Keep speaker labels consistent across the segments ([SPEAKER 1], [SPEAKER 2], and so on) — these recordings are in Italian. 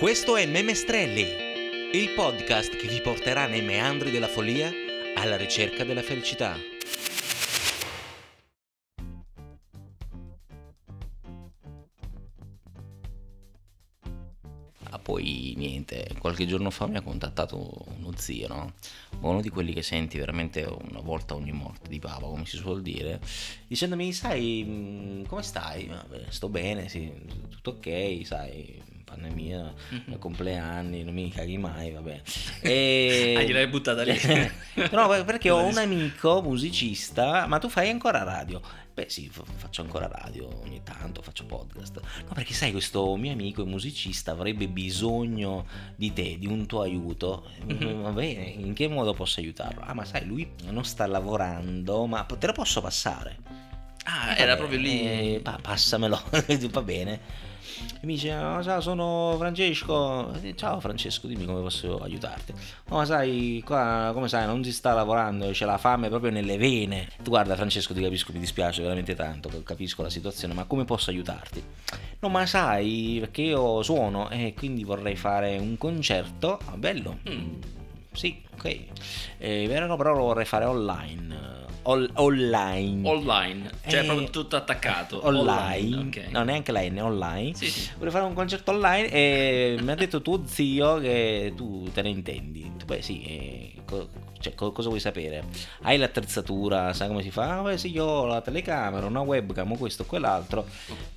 [SPEAKER 1] Questo è Memestrelli, il podcast che vi porterà nei meandri della follia alla ricerca della felicità. Niente, qualche giorno fa mi ha contattato uno zio, no? Uno di quelli che senti veramente una volta ogni morte di papa, come si suol dire, dicendomi, sai, come stai? Vabbè, sto bene, sì, tutto ok, sai, pandemia,
[SPEAKER 2] Mhm.
[SPEAKER 1] compleanni, non mi caghi mai, vabbè. E...
[SPEAKER 2] Ah, gliel'hai buttata lì.
[SPEAKER 1] no, perché ho un amico musicista, ma tu fai ancora radio? Beh sì, fa- faccio ancora radio ogni tanto, faccio podcast. No, perché sai, questo mio amico musicista avrebbe bisogno di te, di un tuo aiuto.
[SPEAKER 2] Mhm.
[SPEAKER 1] Va bene, in che modo posso aiutarlo? Ah, ma sai, lui non sta lavorando, ma te lo posso passare?
[SPEAKER 2] Ah,
[SPEAKER 1] Eh,
[SPEAKER 2] era
[SPEAKER 1] vabbè,
[SPEAKER 2] proprio lì.
[SPEAKER 1] eh, pa- passamelo, va bene. E mi dice, "No, ciao, sono Francesco. Ciao Francesco, dimmi come posso aiutarti. No, ma sai, qua, come sai, non si sta lavorando, c'è la fame proprio nelle vene. Tu guarda Francesco, ti capisco, mi dispiace veramente tanto, capisco la situazione, ma come posso aiutarti? No, ma sai, perché io suono e quindi vorrei fare un concerto. Ah, bello.
[SPEAKER 2] Mm.
[SPEAKER 1] Sì, ok. Eh, però lo vorrei fare online. Ol- online.
[SPEAKER 2] Online, cioè
[SPEAKER 1] Eh,
[SPEAKER 2] proprio tutto attaccato.
[SPEAKER 1] online,
[SPEAKER 2] ok.
[SPEAKER 1] no neanche la N, online.
[SPEAKER 2] Sì, sì.
[SPEAKER 1] Vorrei fare un concerto online e mi ha detto tuo zio che tu te ne intendi. Detto, Beh sì, eh, co- cioè, co- cosa vuoi sapere? Hai l'attrezzatura, sai come si fa? Ah, beh sì, io ho la telecamera, una webcam, questo, quell'altro.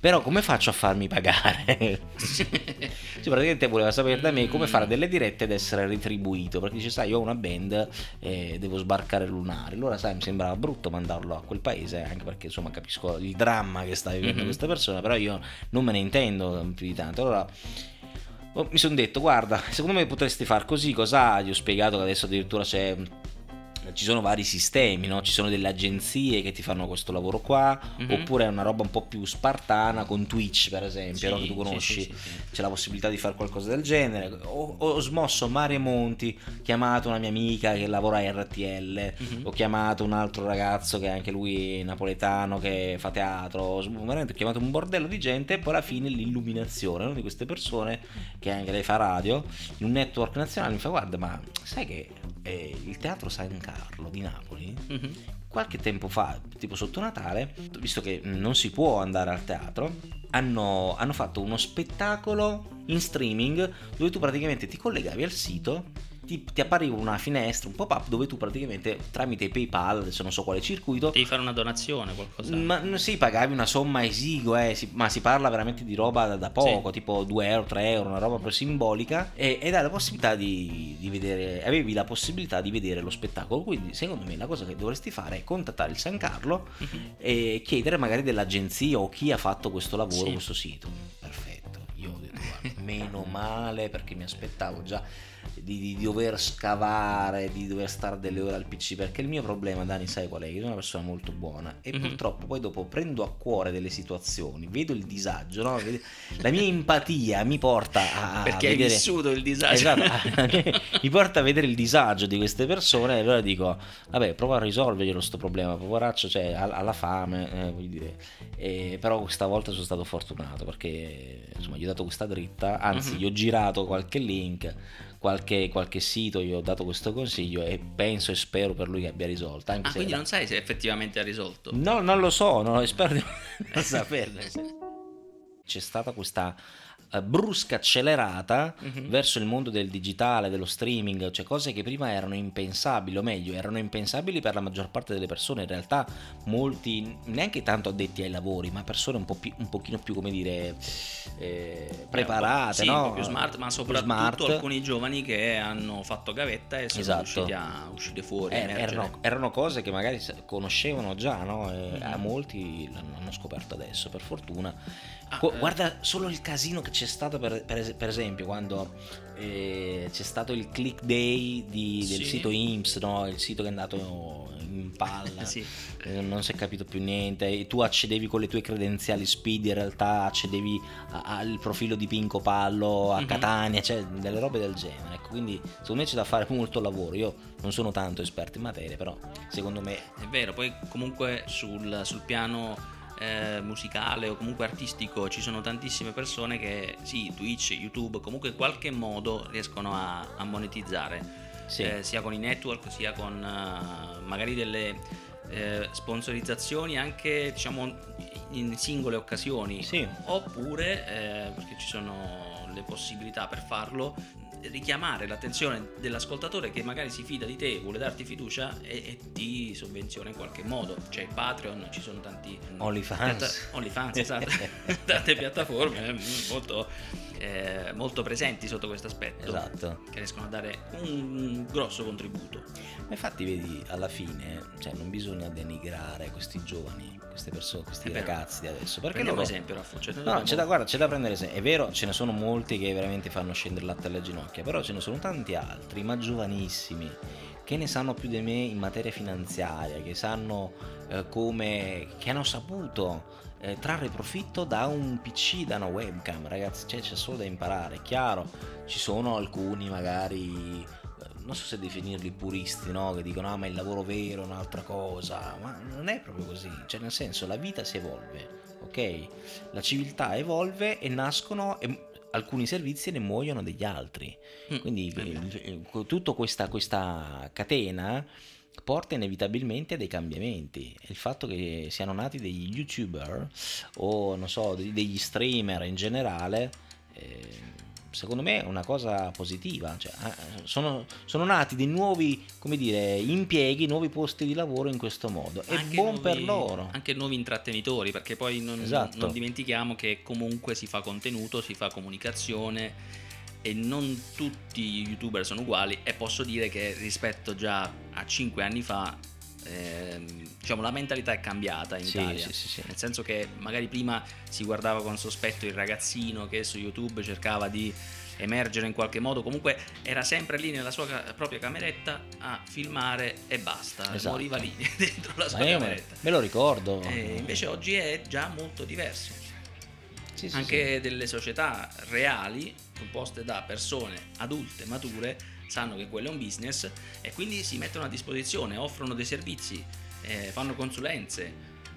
[SPEAKER 1] Però come faccio a farmi pagare? Sì, praticamente voleva sapere da me come fare delle dirette ed essere retribuito. Perché dice, sai, io ho una band e devo sbarcare lunare. Allora, sai, mi sembrava brutto mandarlo a quel paese, anche perché insomma capisco il dramma che sta vivendo
[SPEAKER 2] Mhm.
[SPEAKER 1] questa persona, però io non me ne intendo più di tanto. Allora. oh, Mi sono detto, guarda, secondo me potresti far così, cosa? Gli ho spiegato che adesso addirittura c'è ci sono vari sistemi, no? ci sono delle agenzie che ti fanno questo lavoro qua,
[SPEAKER 2] Mhm.
[SPEAKER 1] oppure è una roba un po' più spartana con Twitch per esempio, no? che tu
[SPEAKER 2] Sì,
[SPEAKER 1] conosci,
[SPEAKER 2] sì, sì, sì, sì.
[SPEAKER 1] c'è la possibilità di fare qualcosa del genere. Ho, ho smosso Mario Monti, chiamato una mia amica che lavora a RTL,
[SPEAKER 2] Mhm.
[SPEAKER 1] ho chiamato un altro ragazzo che anche lui è napoletano che fa teatro, ho sm- veramente ho chiamato un bordello di gente e poi alla fine l'illuminazione no? di queste persone che anche lei fa radio in un network nazionale mi fa guarda ma sai che eh, il teatro San Carlo di Napoli
[SPEAKER 2] Mhm.
[SPEAKER 1] qualche tempo fa, tipo sotto Natale, visto che non si può andare al teatro, hanno, hanno fatto uno spettacolo in streaming dove tu praticamente ti collegavi al sito, ti, ti appariva una finestra, un pop-up dove tu praticamente tramite PayPal, adesso non so quale circuito,
[SPEAKER 2] Devi fare una donazione, qualcosa.
[SPEAKER 1] ma sì, pagavi una somma esigua, eh, si- ma si parla veramente di roba da, da poco, tipo 2 euro, 3 euro, una roba proprio simbolica. E, ed hai la possibilità di, di vedere, avevi la possibilità di vedere lo spettacolo. Quindi, secondo me, la cosa che dovresti fare è contattare il San Carlo
[SPEAKER 2] Mhm.
[SPEAKER 1] e chiedere magari dell'agenzia o chi ha fatto questo lavoro,
[SPEAKER 2] Sì.
[SPEAKER 1] questo sito. Perfetto. Io ho detto, guarda, meno male perché mi aspettavo già di, di dover scavare, di dover stare delle ore al PC. Perché il mio problema, Dani, sai qual è? Io sono una persona molto buona e
[SPEAKER 2] Mhm.
[SPEAKER 1] purtroppo poi dopo prendo a cuore delle situazioni, vedo il disagio, no? La mia empatia mi porta a,
[SPEAKER 2] Perché hai
[SPEAKER 1] vedere...
[SPEAKER 2] vissuto il disagio.
[SPEAKER 1] Esatto, mi porta a vedere il disagio di queste persone e allora dico, vabbè, prova a risolverglielo sto problema, poveraccio, cioè, ha, la fame, eh, voglio dire. Eh, però questa volta sono stato fortunato perché insomma gli ho dato questa dritta, anzi
[SPEAKER 2] Mhm.
[SPEAKER 1] gli ho girato qualche link, qualche, qualche sito, gli ho dato questo consiglio e penso e spero per lui che abbia risolto. Anche
[SPEAKER 2] Ah, quindi
[SPEAKER 1] la-
[SPEAKER 2] non sai se effettivamente ha risolto.
[SPEAKER 1] No, non lo so, no, e spero di non saperne. C'è stata questa brusca accelerata
[SPEAKER 2] Mhm.
[SPEAKER 1] verso il mondo del digitale, dello streaming, cioè cose che prima erano impensabili, o meglio, erano impensabili per la maggior parte delle persone. In realtà, molti, neanche tanto addetti ai lavori, ma persone un, po più, un pochino più, come dire, eh, preparate,
[SPEAKER 2] sì,
[SPEAKER 1] no?
[SPEAKER 2] più smart, ma soprattutto
[SPEAKER 1] smart.
[SPEAKER 2] alcuni giovani che hanno fatto gavetta e sono
[SPEAKER 1] Esatto.
[SPEAKER 2] riusciti a uscire fuori.
[SPEAKER 1] Eh, erano, erano cose che magari conoscevano già, no? E
[SPEAKER 2] Mhm.
[SPEAKER 1] a molti l'hanno hanno scoperto adesso, per fortuna.
[SPEAKER 2] Ah, eh.
[SPEAKER 1] Guarda solo il casino che c'è stato, per, per per esempio, quando eh, c'è stato il click day di- del
[SPEAKER 2] Sì.
[SPEAKER 1] sito IMSS, no? il sito che è andato in palla.
[SPEAKER 2] Sì.
[SPEAKER 1] Eh, Non si è capito più niente. E tu accedevi con le tue credenziali speed, in realtà accedevi al profilo di Pinco Pallo a
[SPEAKER 2] Mhm.
[SPEAKER 1] Catania, cioè delle robe del genere. Ecco, quindi secondo me c'è da fare molto lavoro. Io non sono tanto esperto in materia, però secondo me
[SPEAKER 2] È vero, poi comunque sul, sul piano eh, musicale o comunque artistico ci sono tantissime persone che sì, Twitch, YouTube, comunque in qualche modo riescono a, a monetizzare.
[SPEAKER 1] Sì.
[SPEAKER 2] Eh, sia con i network sia con eh, magari delle eh, sponsorizzazioni anche diciamo in singole occasioni
[SPEAKER 1] Sì.
[SPEAKER 2] oppure eh, perché ci sono le possibilità per farlo richiamare l'attenzione dell'ascoltatore che magari si fida di te, vuole darti fiducia e, e ti sovvenziona in qualche modo. C'è Patreon, ci sono tanti
[SPEAKER 1] OnlyFans.
[SPEAKER 2] piatta- OnlyFans, esatto. tante piattaforme molto, eh, molto presenti sotto questo aspetto
[SPEAKER 1] Esatto.
[SPEAKER 2] che riescono a dare un grosso contributo.
[SPEAKER 1] Ma Infatti, vedi, alla fine, cioè, non bisogna denigrare questi giovani, queste persone, questi ragazzi di adesso. Perché
[SPEAKER 2] Prendiamo
[SPEAKER 1] loro...
[SPEAKER 2] esempio, Raffa. Cioè,
[SPEAKER 1] No, c'è da, guarda, c'è da prendere esempio. È vero, ce ne sono molti che veramente fanno scendere il latte alle ginocchia, però ce ne sono tanti altri, ma giovanissimi, che ne sanno più di me in materia finanziaria, che sanno eh, come. che hanno saputo eh, trarre profitto da un PC, da una webcam, ragazzi, cioè, c'è solo da imparare. È chiaro, ci sono alcuni magari. eh, Non so se definirli puristi, no? Che dicono: Ah, ma il lavoro vero è un'altra cosa. Ma non è proprio così. Cioè, nel senso, la vita si evolve ok? La civiltà evolve e nascono e alcuni servizi ne muoiono degli altri.
[SPEAKER 2] Mm,
[SPEAKER 1] Quindi
[SPEAKER 2] vero.
[SPEAKER 1] eh, eh, tutta questa, questa catena porta inevitabilmente a dei cambiamenti. Il fatto che siano nati degli youtuber o non so, de- degli streamer in generale, eh, secondo me è una cosa positiva. Cioè, ah, sono, sono nati dei nuovi, come dire, impieghi, nuovi posti di lavoro in questo modo. È
[SPEAKER 2] Anche
[SPEAKER 1] buon
[SPEAKER 2] nuovi-
[SPEAKER 1] per loro.
[SPEAKER 2] Anche nuovi intrattenitori, perché poi non,
[SPEAKER 1] Esatto.
[SPEAKER 2] non dimentichiamo che comunque si fa contenuto, si fa comunicazione e non tutti gli youtuber sono uguali e posso dire che rispetto già a 5 anni fa ehm, diciamo la mentalità è cambiata in
[SPEAKER 1] Sì,
[SPEAKER 2] Italia
[SPEAKER 1] sì, sì, sì.
[SPEAKER 2] nel senso che magari prima si guardava con sospetto il ragazzino che su YouTube cercava di emergere in qualche modo comunque era sempre lì nella sua propria cameretta a filmare e basta
[SPEAKER 1] Esatto.
[SPEAKER 2] moriva lì dentro la sua cameretta
[SPEAKER 1] me lo ricordo.
[SPEAKER 2] e invece oggi è già molto diverso. Anche delle società reali, composte da persone adulte, mature, sanno che quello è un business e quindi si mettono a disposizione, offrono dei servizi, eh, fanno consulenze,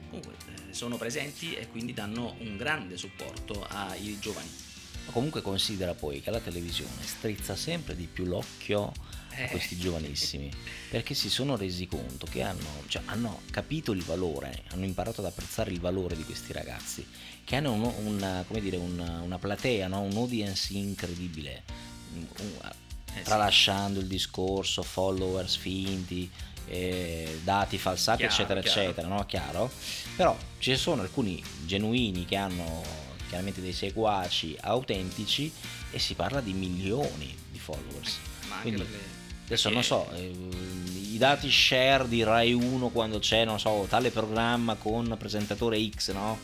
[SPEAKER 2] comunque eh, sono presenti e quindi danno un grande supporto ai giovani.
[SPEAKER 1] Comunque considera poi che la televisione strizza sempre di più l'occhio a
[SPEAKER 2] Eh.
[SPEAKER 1] questi giovanissimi perché si sono resi conto che hanno, cioè, hanno capito il valore, hanno imparato ad apprezzare il valore di questi ragazzi, che hanno un- una, come dire, una, una platea, no? un audience incredibile,
[SPEAKER 2] Eh sì.
[SPEAKER 1] tralasciando il discorso followers finti, eh, dati falsati,
[SPEAKER 2] Chiaro,
[SPEAKER 1] eccetera,
[SPEAKER 2] chiaro.
[SPEAKER 1] eccetera, no? Chiaro? Però ci sono alcuni genuini che hanno chiaramente dei seguaci autentici e si parla di milioni di followers.
[SPEAKER 2] Ma anche
[SPEAKER 1] Quindi, Adesso non so, eh, i dati share di Rai 1 quando c'è, non so, tale programma con presentatore X, no?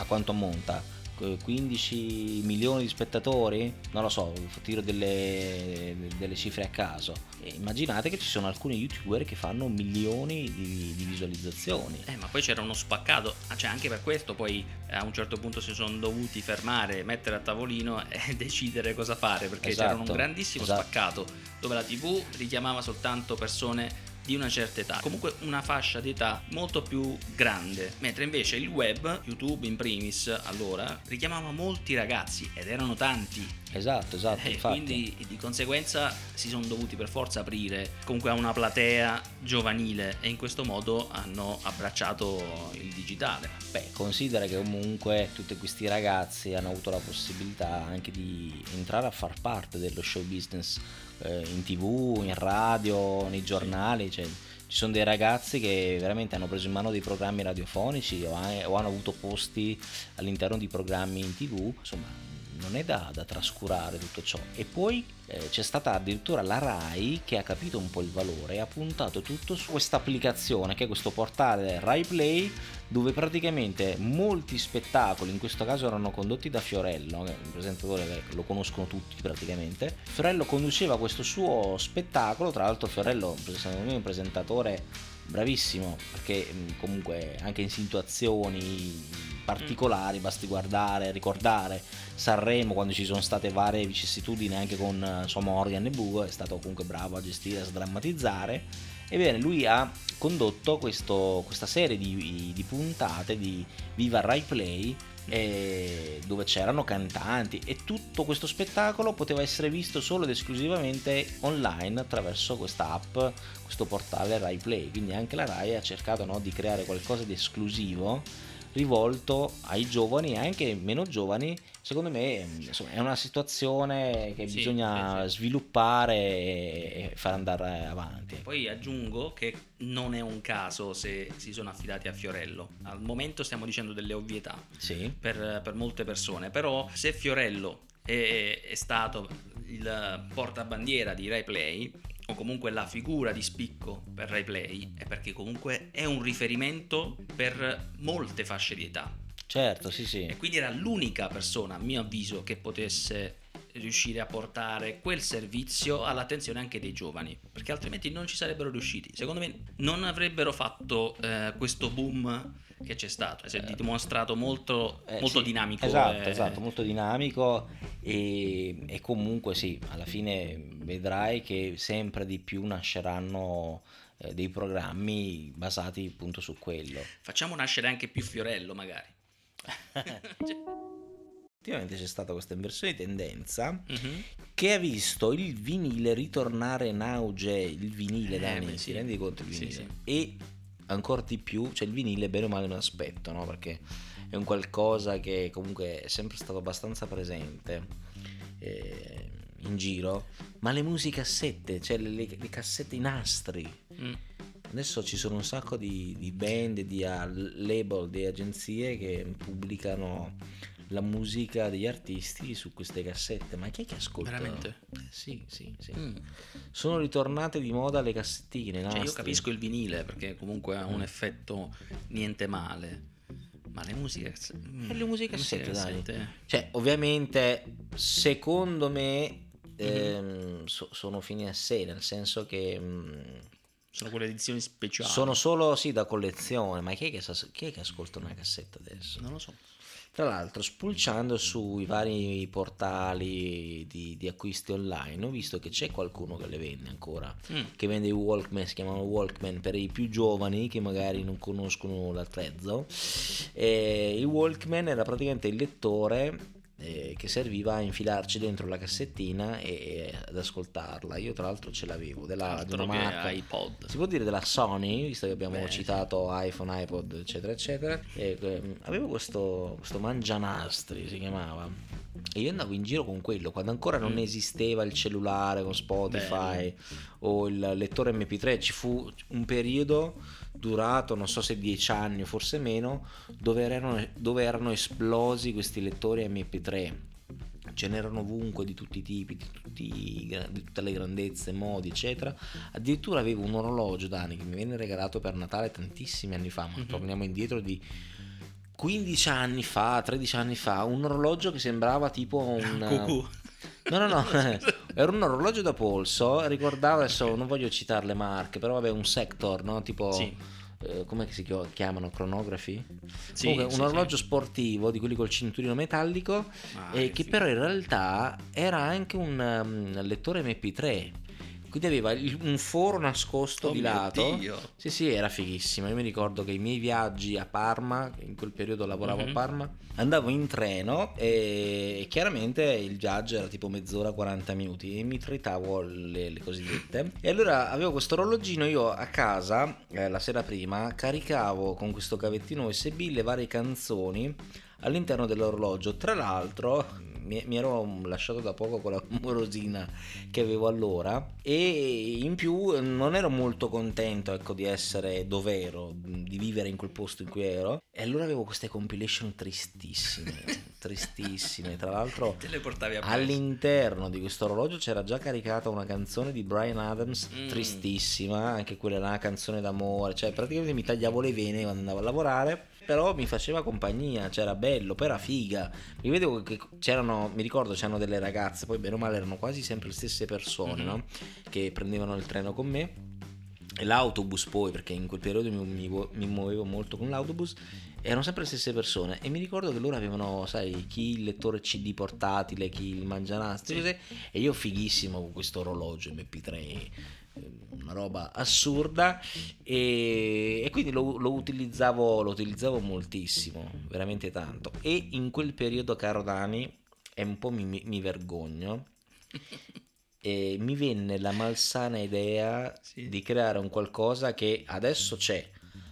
[SPEAKER 1] A quanto ammonta? Eh, 15 milioni di spettatori? Non lo so, tiro delle, delle cifre a caso. E immaginate che ci sono alcuni youtuber che fanno milioni di, di visualizzazioni.
[SPEAKER 2] Eh, ma poi c'era uno spaccato, ah, cioè anche per questo poi eh, a un certo punto si sono dovuti fermare, mettere a tavolino e decidere cosa fare, perché c'era un
[SPEAKER 1] Esatto,
[SPEAKER 2] grandissimo
[SPEAKER 1] esatto.
[SPEAKER 2] spaccato dove la TV richiamava soltanto persone di una certa età, comunque una fascia di età molto più grande, mentre invece il web, YouTube in primis, allora richiamava molti ragazzi ed erano tanti
[SPEAKER 1] Esatto, esatto.
[SPEAKER 2] e
[SPEAKER 1] infatti.
[SPEAKER 2] quindi di conseguenza si sono dovuti per forza aprire comunque a una platea giovanile e in questo modo hanno abbracciato il digitale.
[SPEAKER 1] Beh, considera che comunque tutti questi ragazzi hanno avuto la possibilità anche di entrare a far parte dello show business eh, in tv, in radio, nei giornali, cioè ci sono dei ragazzi che veramente hanno preso in mano dei programmi radiofonici o, o hanno avuto posti all'interno di programmi in tv, insomma non è da, da trascurare tutto ciò. E poi eh, c'è stata addirittura la RAI che ha capito un po' il valore e ha puntato tutto su questa applicazione che è questo portale Rai Play dove praticamente molti spettacoli, in questo caso erano condotti da Fiorello, che è presentatore lo conoscono tutti praticamente. Fiorello conduceva questo suo spettacolo, tra l'altro Fiorello secondo me è un presentatore bravissimo perché mh, comunque anche in situazioni particolari basti guardare, ricordare. Sanremo quando ci sono state varie vicissitudini anche con eh, insomma Morgan e Bugo è stato comunque bravo a gestire, a sdrammatizzare. Ebbene, lui ha condotto questo- questa serie di, di puntate di Viva Rai Play eh, dove c'erano cantanti e tutto questo spettacolo poteva essere visto solo ed esclusivamente online attraverso questa app, questo portale Rai Play. Quindi anche la Rai ha cercato no, di creare qualcosa di esclusivo rivolto ai giovani e anche meno giovani. Secondo me insomma, è una situazione che
[SPEAKER 2] Sì,
[SPEAKER 1] bisogna
[SPEAKER 2] sì,
[SPEAKER 1] sviluppare e far andare avanti.
[SPEAKER 2] Poi aggiungo che non è un caso se si sono affidati a Fiorello. Al momento stiamo dicendo delle ovvietà
[SPEAKER 1] Sì.
[SPEAKER 2] per, per molte persone, però se Fiorello è, è stato il portabandiera di Rai Play comunque la figura di spicco per Rai Play è perché comunque è un riferimento per molte fasce di età
[SPEAKER 1] Certo, sì, sì.
[SPEAKER 2] e quindi era l'unica persona a mio avviso che potesse riuscire a portare quel servizio all'attenzione anche dei giovani perché altrimenti non ci sarebbero riusciti. Secondo me non avrebbero fatto eh, questo boom che c'è stato. Si è dimostrato molto,
[SPEAKER 1] Eh,
[SPEAKER 2] molto
[SPEAKER 1] sì,
[SPEAKER 2] dinamico
[SPEAKER 1] Esatto,
[SPEAKER 2] eh,
[SPEAKER 1] esatto, molto dinamico e, e comunque sì, alla fine vedrai che sempre di più nasceranno eh, dei programmi basati appunto su quello.
[SPEAKER 2] facciamo nascere anche più Fiorello magari
[SPEAKER 1] Ultimamente c'è stata questa inversione di tendenza
[SPEAKER 2] mhm.
[SPEAKER 1] che ha visto il vinile ritornare in auge, il vinile
[SPEAKER 2] Eh,
[SPEAKER 1] da anni,
[SPEAKER 2] sì.
[SPEAKER 1] ti rendi conto il
[SPEAKER 2] Sì,
[SPEAKER 1] vinile?
[SPEAKER 2] sì.
[SPEAKER 1] E ancora di più, cioè il vinile bene o male un aspetto, no? Perché è un qualcosa che comunque è sempre stato abbastanza presente eh, in giro, ma le musicassette, cioè le, le- le cassette, i nastri,
[SPEAKER 2] Mm.
[SPEAKER 1] Adesso ci sono un sacco di, di band, di ah, label, di agenzie che pubblicano la musica degli artisti su queste cassette. Ma chi è che ascolta?
[SPEAKER 2] Veramente?
[SPEAKER 1] Eh, sì, sì, sì.
[SPEAKER 2] Mm.
[SPEAKER 1] Sono ritornate di moda le cassettine.
[SPEAKER 2] Cioè, io capisco il vinile perché comunque ha un effetto niente male. Ma le musiche. mm,
[SPEAKER 1] E le musicassette, dai.
[SPEAKER 2] musicassette,
[SPEAKER 1] Cioè, ovviamente, secondo me,
[SPEAKER 2] Mhm.
[SPEAKER 1] ehm, so- sono fini a sé, nel senso che... mm,
[SPEAKER 2] Sono quelle edizioni speciali.
[SPEAKER 1] sono solo sì da collezione, ma chi è, che, chi è che ascolta una cassetta adesso?
[SPEAKER 2] Non lo so.
[SPEAKER 1] Tra l'altro, spulciando sui vari portali di, di acquisti online, ho visto che c'è qualcuno che le vende ancora,
[SPEAKER 2] Mm.
[SPEAKER 1] che vende i Walkman, si chiamano Walkman per i più giovani che magari non conoscono l'attrezzo. E il Walkman era praticamente il lettore eh, che serviva a infilarci dentro la cassettina e, e ad ascoltarla. Io tra l'altro ce l'avevo, della, di una marca.
[SPEAKER 2] iPod.
[SPEAKER 1] Si può dire della Sony, visto che abbiamo
[SPEAKER 2] Beh,
[SPEAKER 1] citato iPhone, iPod, eccetera, eccetera. E, ehm, avevo questo, questo mangianastri, si chiamava. E io andavo in giro con quello, quando ancora non
[SPEAKER 2] Mm.
[SPEAKER 1] esisteva il cellulare con Spotify o il lettore MP3, ci fu un periodo durato, non so se dieci anni o forse meno, dove erano, dove erano esplosi questi lettori MP3 ce n'erano ovunque di tutti i tipi, di, tutti di tutte le grandezze, modi, eccetera. Addirittura avevo un orologio Dani che mi venne regalato per Natale tantissimi anni fa, ma
[SPEAKER 2] Mhm.
[SPEAKER 1] torniamo indietro di 15 anni fa, 13 anni fa, un orologio che sembrava tipo un
[SPEAKER 2] Cucù.
[SPEAKER 1] No, no, no, era un orologio da polso, ricordavo adesso non voglio citare le marche, però vabbè, un sector, no? Tipo
[SPEAKER 2] Sì.
[SPEAKER 1] eh, come si chia- chiamano cronografi?
[SPEAKER 2] Sì,
[SPEAKER 1] Comunque un
[SPEAKER 2] sì,
[SPEAKER 1] orologio
[SPEAKER 2] sì.
[SPEAKER 1] sportivo di quelli col cinturino metallico
[SPEAKER 2] Ah,
[SPEAKER 1] eh,
[SPEAKER 2] che
[SPEAKER 1] però in realtà era anche un um, lettore MP3. Quindi aveva un foro nascosto
[SPEAKER 2] Oh
[SPEAKER 1] di lato.
[SPEAKER 2] Dio.
[SPEAKER 1] Sì, sì, era fighissimo. Io mi ricordo che i miei viaggi a Parma, in quel periodo lavoravo
[SPEAKER 2] Mhm.
[SPEAKER 1] a Parma, andavo in treno e chiaramente il viaggio era tipo mezz'ora, 40 minuti e mi tritavo le, le cosiddette. E allora avevo questo orologino, io a casa, eh, la sera prima, caricavo con questo cavettino USB le varie canzoni all'interno dell'orologio. Tra l'altro mi, mi ero lasciato da poco con la morosina che avevo allora e in più non ero molto contento ecco, di essere dove ero, di vivere in quel posto in cui ero e allora avevo queste compilation tristissime, tristissime. Tra l'altro all'interno di questo orologio c'era già caricata una canzone di Brian Adams
[SPEAKER 2] Mm.
[SPEAKER 1] tristissima, anche quella una canzone d'amore, cioè praticamente mi tagliavo le vene quando andavo a lavorare, però mi faceva compagnia, c'era bello, poi era figa. Mi vedevo che c'erano, mi ricordo c'erano delle ragazze, poi bene o male erano quasi sempre le stesse persone,
[SPEAKER 2] Mhm.
[SPEAKER 1] no? Che prendevano il treno con me. E l'autobus poi, perché in quel periodo mi, mi- mi muovevo molto con l'autobus, erano sempre le stesse persone e mi ricordo che loro avevano, sai, chi il lettore CD portatile, chi il mangianastri,
[SPEAKER 2] Sì.
[SPEAKER 1] e io fighissimo con questo orologio MP3, eh, una roba assurda e, e quindi lo, lo utilizzavo, lo utilizzavo moltissimo, veramente tanto. E in quel periodo, caro Dani, e un po' mi, mi vergogno, e mi venne la malsana idea
[SPEAKER 2] Sì.
[SPEAKER 1] di creare un qualcosa che adesso c'è,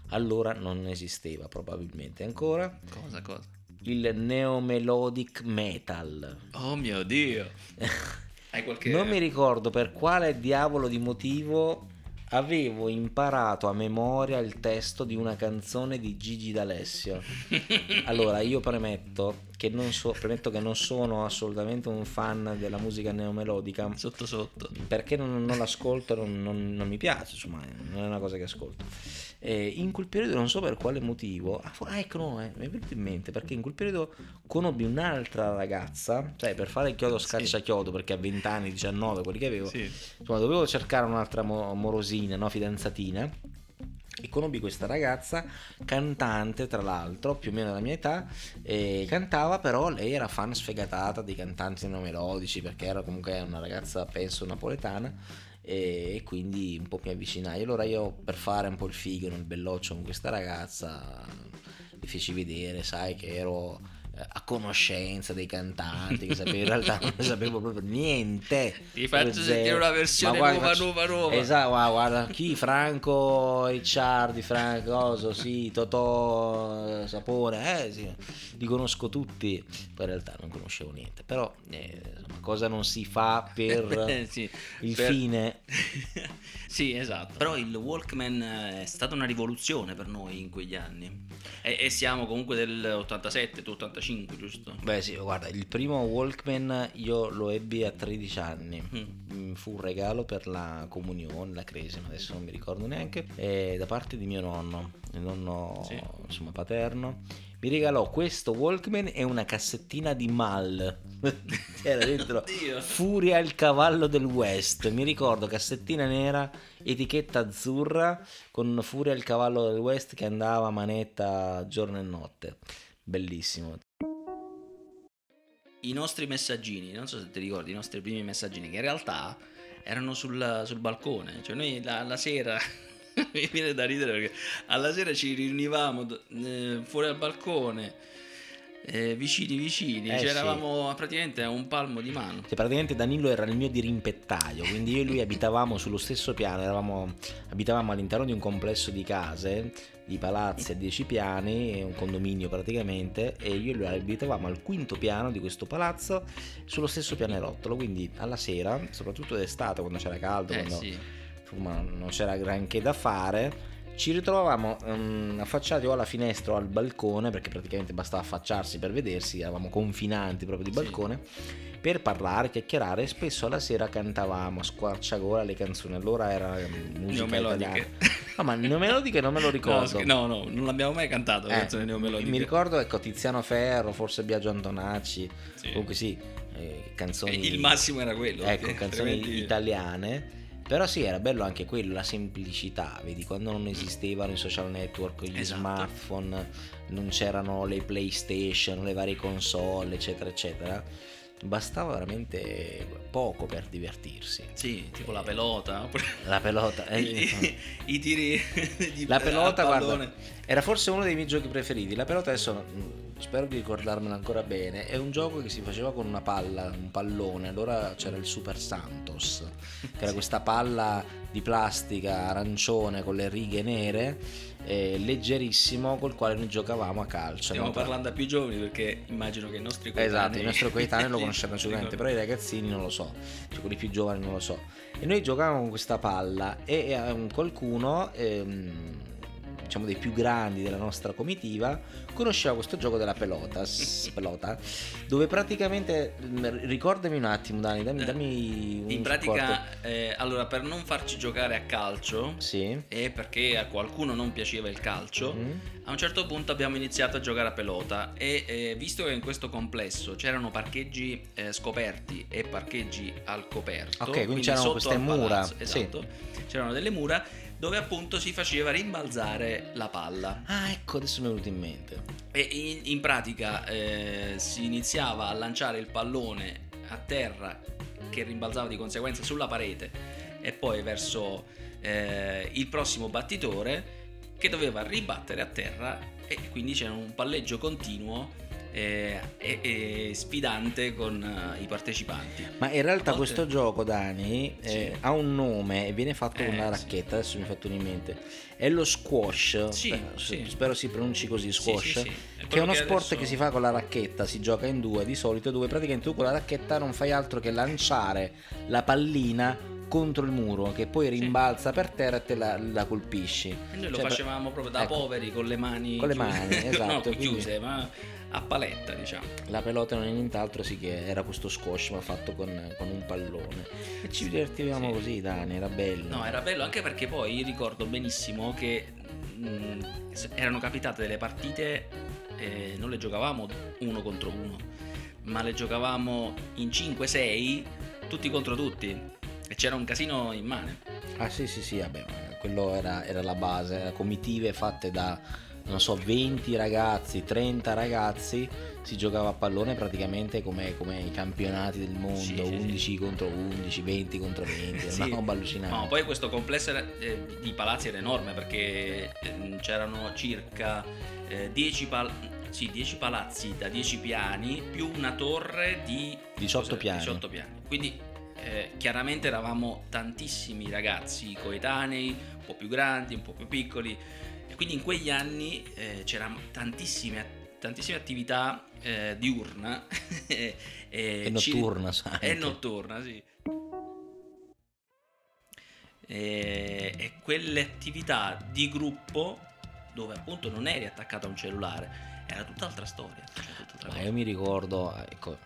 [SPEAKER 1] allora non esisteva probabilmente ancora,
[SPEAKER 2] Cosa, cosa?
[SPEAKER 1] il neomelodic metal.
[SPEAKER 2] Oh mio Dio. Hai qualche...
[SPEAKER 1] Non mi ricordo per quale diavolo di motivo avevo imparato a memoria il testo di una canzone di Gigi D'Alessio. Allora, io premetto che non, so, premetto che non sono assolutamente un fan della musica neomelodica
[SPEAKER 2] Sotto sotto.
[SPEAKER 1] perché non, non l'ascolto, non, non- non mi piace, insomma, non è una cosa che ascolto. Eh, in quel periodo non so per quale motivo, ah, ah, ecco, no, eh, mi è venuto in mente perché in quel periodo conobbi un'altra ragazza, cioè per fare il chiodo scaccia chiodo, perché a 20 anni, 19, quelli che avevo,
[SPEAKER 2] Sì.
[SPEAKER 1] insomma, dovevo cercare un'altra mo- morosina, no, fidanzatina. E conobbi questa ragazza, cantante tra l'altro, più o meno della mia età, e cantava, però lei era fan sfegatata dei cantanti neomelodici, perché era comunque una ragazza, penso, napoletana, e, quindi un po' mi avvicinai. Allora io, per fare un po' il figo, il belloccio con questa ragazza, le feci vedere, sai, che ero a conoscenza dei cantanti, che sapevo, in realtà non sapevo proprio niente.
[SPEAKER 2] Ti faccio
[SPEAKER 1] zero.
[SPEAKER 2] sentire una versione
[SPEAKER 1] guarda,
[SPEAKER 2] nuova,
[SPEAKER 1] faccio...
[SPEAKER 2] nuova, nuova.
[SPEAKER 1] Esatto, guarda, guarda chi Franco Ricciardi, Franco Oso, sì, Totò Sapore eh, sì, li conosco tutti, poi in realtà non conoscevo niente, però eh, insomma, cosa non si fa per
[SPEAKER 2] eh, sì,
[SPEAKER 1] il
[SPEAKER 2] per...
[SPEAKER 1] fine?
[SPEAKER 2] sì, esatto, però il Walkman è stata una rivoluzione per noi in quegli anni e, e siamo comunque del 87, 85 5, giusto?
[SPEAKER 1] Beh sì, guarda, il primo Walkman io lo ebbi a 13 anni,
[SPEAKER 2] mm.
[SPEAKER 1] mm. fu un regalo per la comunione, la cresima, adesso non mi ricordo neanche, e da parte di mio nonno, il nonno
[SPEAKER 2] sì.
[SPEAKER 1] insomma paterno mi regalò questo Walkman e una cassettina di Mal. C'era dentro Furia il cavallo del West. Mi ricordo cassettina nera, etichetta azzurra con Furia il cavallo del West che andava a manetta giorno e notte. Bellissimo.
[SPEAKER 2] I nostri messaggini, non so se ti ricordi, i nostri primi messaggini, che in realtà erano sul, sul balcone. Cioè noi la, la sera, mi viene da ridere perché alla sera ci riunivamo eh, fuori al balcone, eh, vicini vicini,
[SPEAKER 1] Eh,
[SPEAKER 2] cioè eravamo praticamente a un palmo di mano.
[SPEAKER 1] Che praticamente Danilo era il mio dirimpettaio, quindi io e lui abitavamo sullo stesso piano, eravamo, abitavamo all'interno di un complesso di case, di palazzi a 10 piani, un condominio praticamente, e io e lui abitavamo al quinto piano di questo palazzo sullo stesso pianerottolo, quindi alla sera, soprattutto d'estate quando c'era caldo,
[SPEAKER 2] Eh
[SPEAKER 1] quando
[SPEAKER 2] sì,
[SPEAKER 1] insomma, non c'era granché da fare. Ci ritrovavamo ehm, affacciati o alla finestra o al balcone, perché praticamente bastava affacciarsi per vedersi, eravamo confinanti proprio di
[SPEAKER 2] Sì.
[SPEAKER 1] balcone, per parlare, chiacchierare e spesso alla sera cantavamo a squarciagola le canzoni. Allora era ehm, musica
[SPEAKER 2] neomelodiche.
[SPEAKER 1] italiana. No, ma neomelodiche non me lo ricordo.
[SPEAKER 2] no, no, non l'abbiamo mai cantato
[SPEAKER 1] Eh,
[SPEAKER 2] canzone neomelodica.
[SPEAKER 1] mi ricordo ecco Tiziano Ferro, forse Biagio Antonacci,
[SPEAKER 2] Sì.
[SPEAKER 1] comunque sì, eh, canzoni
[SPEAKER 2] Il massimo era quello.
[SPEAKER 1] ecco, canzoni
[SPEAKER 2] altrimenti-
[SPEAKER 1] italiane. Però sì, era bello anche quello, la semplicità, vedi, quando non esistevano i social network, gli
[SPEAKER 2] Esatto.
[SPEAKER 1] smartphone, non c'erano le PlayStation, le varie console, eccetera, eccetera. Bastava veramente poco per divertirsi.
[SPEAKER 2] Sì, tipo la pelota.
[SPEAKER 1] La pelota, eh,
[SPEAKER 2] I, i tiri di
[SPEAKER 1] La pelota, guarda, era forse uno dei miei giochi preferiti. La pelota adesso spero di ricordarmela ancora bene. È un gioco che si faceva con una palla, un pallone. Allora c'era il Super Santos, che era questa palla di plastica arancione con le righe nere, eh, leggerissimo, col quale noi giocavamo a calcio.
[SPEAKER 2] Stiamo
[SPEAKER 1] no?
[SPEAKER 2] parlando a più giovani perché immagino che i nostri coetanei
[SPEAKER 1] Esatto, i nostri coetanei lo conosceranno sicuramente, però i ragazzini non lo so, cioè quelli più giovani non lo so. E noi giocavamo con questa palla e ehm, qualcuno, ehm, diciamo dei più grandi della nostra comitiva, conosceva questo gioco della pelota, pelota dove praticamente, mh, ricordami un attimo Dani, dammi, dammi un
[SPEAKER 2] In pratica, eh, allora per non farci giocare a calcio
[SPEAKER 1] Sì.
[SPEAKER 2] e perché a qualcuno non piaceva il calcio,
[SPEAKER 1] Mhm.
[SPEAKER 2] a un certo punto abbiamo iniziato a giocare a pelota e eh, visto che in questo complesso c'erano parcheggi eh, scoperti e parcheggi al coperto,
[SPEAKER 1] Ok, quindi c'erano
[SPEAKER 2] sotto
[SPEAKER 1] queste mura,
[SPEAKER 2] palazzo,
[SPEAKER 1] sì.
[SPEAKER 2] esatto, c'erano delle mura dove appunto si faceva rimbalzare la palla.
[SPEAKER 1] Ah, ecco, adesso mi è venuto in mente.
[SPEAKER 2] E in, in pratica eh, si iniziava a lanciare il pallone a terra che rimbalzava di conseguenza sulla parete e poi verso eh, il prossimo battitore che doveva ribattere a terra e quindi c'era un palleggio continuo eh, e, e sfidante con eh, i partecipanti.
[SPEAKER 1] Ma in realtà
[SPEAKER 2] volte-
[SPEAKER 1] questo gioco, Dani, eh,
[SPEAKER 2] Sì.
[SPEAKER 1] ha un nome e viene fatto con
[SPEAKER 2] Eh,
[SPEAKER 1] la
[SPEAKER 2] sì.
[SPEAKER 1] racchetta, adesso mi è fatto in mente. È lo squash,
[SPEAKER 2] Sì,
[SPEAKER 1] eh,
[SPEAKER 2] sì.
[SPEAKER 1] spero si pronunci così,
[SPEAKER 2] Sì,
[SPEAKER 1] squash.
[SPEAKER 2] sì, sì. È
[SPEAKER 1] Che è uno sport
[SPEAKER 2] adesso-
[SPEAKER 1] che si fa con la racchetta, si gioca in due di solito, dove praticamente tu con la racchetta non fai altro che lanciare la pallina contro il muro, che poi rimbalza per terra e te la, la colpisci.
[SPEAKER 2] E noi lo
[SPEAKER 1] Cioè,
[SPEAKER 2] facevamo proprio da
[SPEAKER 1] ecco,
[SPEAKER 2] poveri con le mani
[SPEAKER 1] Con le
[SPEAKER 2] chiuse.
[SPEAKER 1] mani, esatto,
[SPEAKER 2] no, chiuse, ma a paletta, diciamo.
[SPEAKER 1] La pelota non è nient'altro, sì che era questo squash ma fatto con, con un pallone. E ci divertivamo
[SPEAKER 2] Sì.
[SPEAKER 1] così, Dani, era bello.
[SPEAKER 2] No, era bello anche perché poi ricordo benissimo che mh, s- erano capitate delle partite, eh, non le giocavamo uno contro uno, ma le giocavamo in 5-6, tutti contro tutti. C'era un casino immane.
[SPEAKER 1] Ah sì sì sì, vabbè, quello era, era la base, erano comitive fatte da, non so, 20 ragazzi, 30 ragazzi, si giocava a pallone praticamente come, come i campionati del mondo,
[SPEAKER 2] Sì, sì, sì.
[SPEAKER 1] 11 contro 11, 20 contro 20, era una roba allucinante.
[SPEAKER 2] No, poi questo complesso era- eh, di palazzi era enorme perché ehm, c'erano circa eh, 10, pal- sì, 10 palazzi da 10 piani più una torre di
[SPEAKER 1] 18
[SPEAKER 2] cos'è?
[SPEAKER 1] piani.
[SPEAKER 2] 18 piani. Quindi eh, chiaramente eravamo tantissimi ragazzi coetanei, un po' più grandi, un po' più piccoli. E quindi in quegli anni eh, c'erano tantissime, tantissime attività eh, diurna e,
[SPEAKER 1] e
[SPEAKER 2] ci-
[SPEAKER 1] notturna, sai.
[SPEAKER 2] è notturna, sì. E, e quelle attività di gruppo dove appunto non eri attaccato a un cellulare, era tutt'altra storia. cioè tutt'altra
[SPEAKER 1] Ma io mi ricordo, ecco,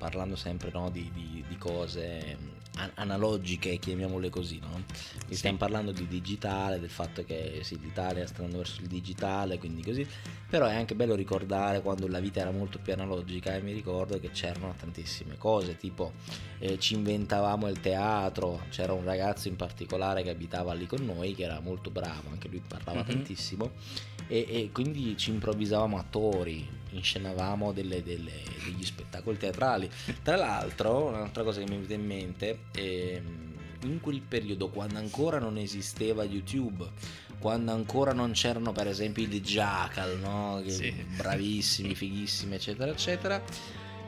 [SPEAKER 1] parlando sempre no, di, di- di cose mm, an- analogiche, chiamiamole così, no?
[SPEAKER 2] Sì.
[SPEAKER 1] Stiamo parlando di digitale, del fatto che sì, l'Italia sta andando verso il digitale, quindi così. Però è anche bello ricordare quando la vita era molto più analogica e mi ricordo che c'erano tantissime cose, tipo eh, ci inventavamo il teatro, c'era un ragazzo in particolare che abitava lì con noi, che era molto bravo, anche lui parlava
[SPEAKER 2] Mhm.
[SPEAKER 1] tantissimo, e, e quindi ci improvvisavamo attori, inscenavamo delle- delle- degli spettacoli teatrali. Tra l'altro, un'altra cosa che mi è venuta in mente, ehm, in quel periodo quando ancora non esisteva YouTube, quando ancora non c'erano per esempio i Jackal, no? Che
[SPEAKER 2] Sì.
[SPEAKER 1] bravissimi, fighissimi, eccetera, eccetera.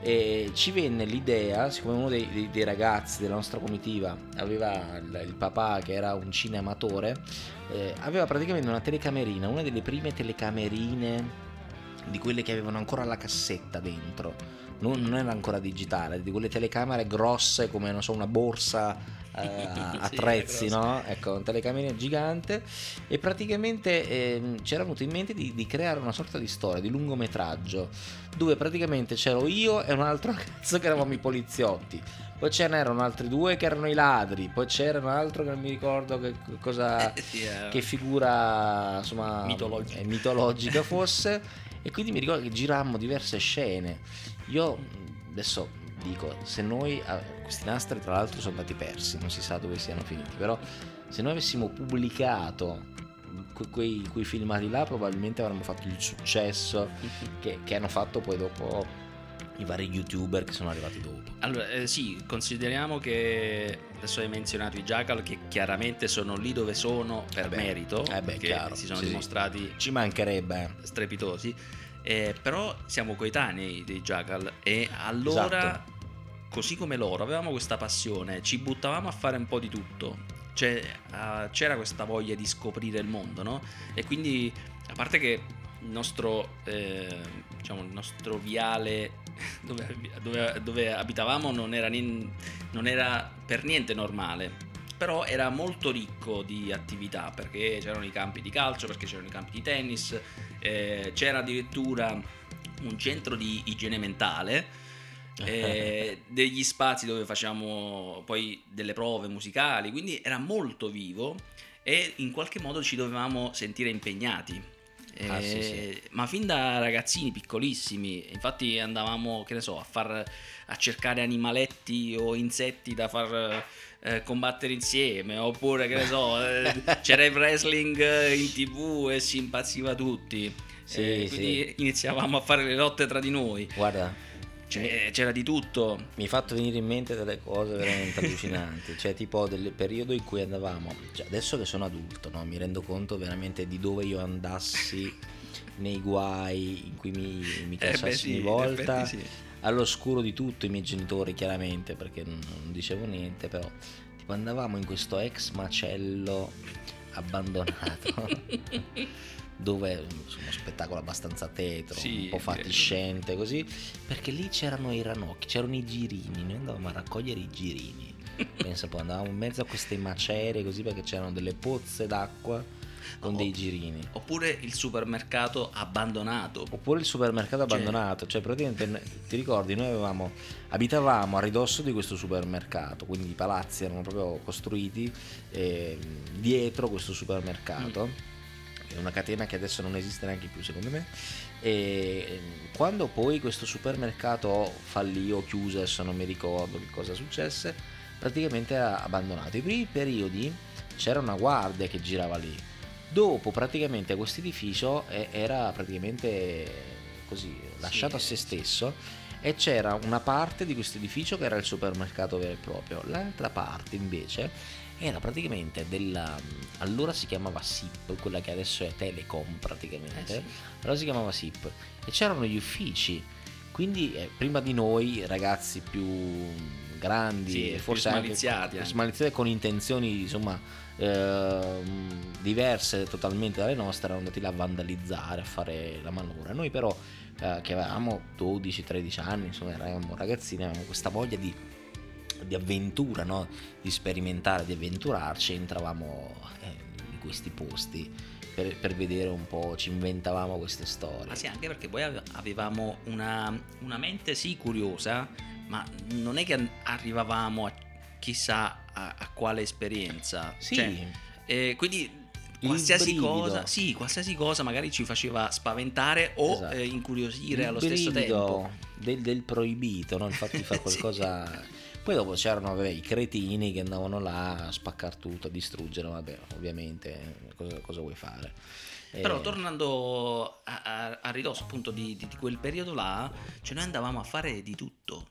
[SPEAKER 1] E ci venne l'idea, siccome uno dei, dei- dei ragazzi della nostra comitiva aveva il, il papà che era un cinematore, eh, aveva praticamente una telecamerina, una delle prime telecamerine di quelle che avevano ancora la cassetta dentro, non, non era ancora digitale, di quelle telecamere grosse come non so, una borsa eh, a
[SPEAKER 2] Sì,
[SPEAKER 1] attrezzi,
[SPEAKER 2] grossa.
[SPEAKER 1] no? Ecco, una telecamera gigante e praticamente ehm, ci era venuto in mente di, di creare una sorta di storia, di lungometraggio, dove praticamente c'ero io e un altro ragazzo che eravamo i poliziotti. Poi ce n'erano altri due che erano i ladri, poi c'era un altro che non mi ricordo che cosa
[SPEAKER 2] Eh, sì,
[SPEAKER 1] che figura insomma
[SPEAKER 2] Mitologica.
[SPEAKER 1] eh, mitologica fosse e quindi mi ricordo che girammo diverse scene. Io adesso dico se noi ah, questi nastri tra l'altro sono andati persi non si sa dove siano finiti però se noi avessimo pubblicato que- quei, quei filmati là probabilmente avremmo fatto il successo che, che hanno fatto poi dopo i vari youtuber che sono arrivati dopo
[SPEAKER 2] Allora, eh, sì, consideriamo che adesso hai menzionato i Jackal che chiaramente sono lì dove sono per
[SPEAKER 1] Eh beh,
[SPEAKER 2] merito,
[SPEAKER 1] eh beh,
[SPEAKER 2] perché
[SPEAKER 1] chiaro,
[SPEAKER 2] si sono
[SPEAKER 1] sì, sì.
[SPEAKER 2] dimostrati
[SPEAKER 1] ci mancherebbe
[SPEAKER 2] strepitosi, eh, però siamo coetanei dei Jackal e allora,
[SPEAKER 1] Esatto.
[SPEAKER 2] così come loro, avevamo questa passione, ci buttavamo a fare un po' di tutto, cioè eh, c'era questa voglia di scoprire il mondo, no? E quindi, a parte che il nostro, eh, diciamo, il nostro viale dove, dove- dove abitavamo non era, nin- non era per niente normale. Però era molto ricco di attività perché c'erano i campi di calcio, perché c'erano i campi di tennis, eh, c'era addirittura un centro di igiene mentale, eh, degli spazi dove facciamo poi delle prove musicali, quindi era molto vivo e in qualche modo ci dovevamo sentire impegnati.
[SPEAKER 1] Ah,
[SPEAKER 2] Eh,
[SPEAKER 1] sì, sì.
[SPEAKER 2] Ma fin da ragazzini piccolissimi, infatti andavamo, che ne so, a, far, a cercare animaletti o insetti da far eh, combattere insieme, oppure che ne so, eh, c'era il wrestling eh, in tv e si impazziva tutti. Eh,
[SPEAKER 1] sì.
[SPEAKER 2] quindi iniziavamo a fare le lotte tra di noi.
[SPEAKER 1] guarda
[SPEAKER 2] Cioè, c'era di tutto.
[SPEAKER 1] Mi hai fatto venire in mente delle cose veramente allucinanti, cioè tipo del periodo in cui andavamo, cioè, adesso che sono adulto, no, mi rendo conto veramente di dove io andassi nei guai in cui mi, mi
[SPEAKER 2] Eh, beh, sì,
[SPEAKER 1] ogni volta,
[SPEAKER 2] sì.
[SPEAKER 1] all'oscuro di tutto, i miei genitori chiaramente, perché non, non dicevo niente, però tipo andavamo in questo ex macello abbandonato. dove insomma, uno spettacolo abbastanza tetro,
[SPEAKER 2] Sì,
[SPEAKER 1] un po' fatiscente così, perché lì c'erano i ranocchi, c'erano i girini, noi andavamo a raccogliere i girini. Pensa poi andavamo in mezzo a queste macerie così perché c'erano delle pozze d'acqua con
[SPEAKER 2] Oh.
[SPEAKER 1] dei girini.
[SPEAKER 2] Oppure il supermercato abbandonato.
[SPEAKER 1] Oppure il supermercato
[SPEAKER 2] Cioè-
[SPEAKER 1] abbandonato, cioè praticamente ti ricordi noi avevamo, abitavamo a ridosso di questo supermercato, quindi i palazzi erano proprio costruiti eh, dietro questo supermercato, è una catena che adesso non esiste neanche più secondo me, e quando poi questo supermercato fallì o chiuse, adesso non mi ricordo che cosa successe, praticamente ha abbandonato. I primi periodi c'era una guardia che girava lì, dopo praticamente questo edificio era praticamente così lasciato a se stesso e c'era una parte di questo edificio che era il supermercato vero e proprio. L'altra parte invece era praticamente della allora si chiamava SIP quella che adesso è Telecom praticamente
[SPEAKER 2] Eh sì.
[SPEAKER 1] allora si chiamava SIP e c'erano gli uffici quindi eh, prima di noi ragazzi più grandi
[SPEAKER 2] Sì,
[SPEAKER 1] e forse anche
[SPEAKER 2] smaliziati anche.
[SPEAKER 1] smaliziati con intenzioni insomma ehm, diverse totalmente dalle nostre erano andati là a vandalizzare a fare la manovra noi però eh, che avevamo 12-13 anni insomma eravamo ragazzini avevamo questa voglia di, di avventura no? di sperimentare di avventurarci entravamo eh, in questi posti per, per vedere un po' ci inventavamo queste storie
[SPEAKER 2] Ma sì, anche perché poi ave- avevamo una, una mente sì curiosa, ma non è che arrivavamo a chissà a, a quale esperienza.
[SPEAKER 1] sì
[SPEAKER 2] Cioè, eh, quindi qualsiasi cosa, sì, qualsiasi cosa magari ci faceva spaventare o
[SPEAKER 1] Esatto.
[SPEAKER 2] eh, incuriosire
[SPEAKER 1] il
[SPEAKER 2] allo stesso tempo.
[SPEAKER 1] Del, del proibito, no? il fatto di fare
[SPEAKER 2] Sì.
[SPEAKER 1] Poi dopo c'erano vabbè, i cretini che andavano là a spaccare tutto, a distruggere, vabbè, ovviamente cosa, cosa vuoi fare? Eh,
[SPEAKER 2] Però tornando a, a- a ridosso appunto di, di- di quel periodo là, cioè noi andavamo a fare di tutto.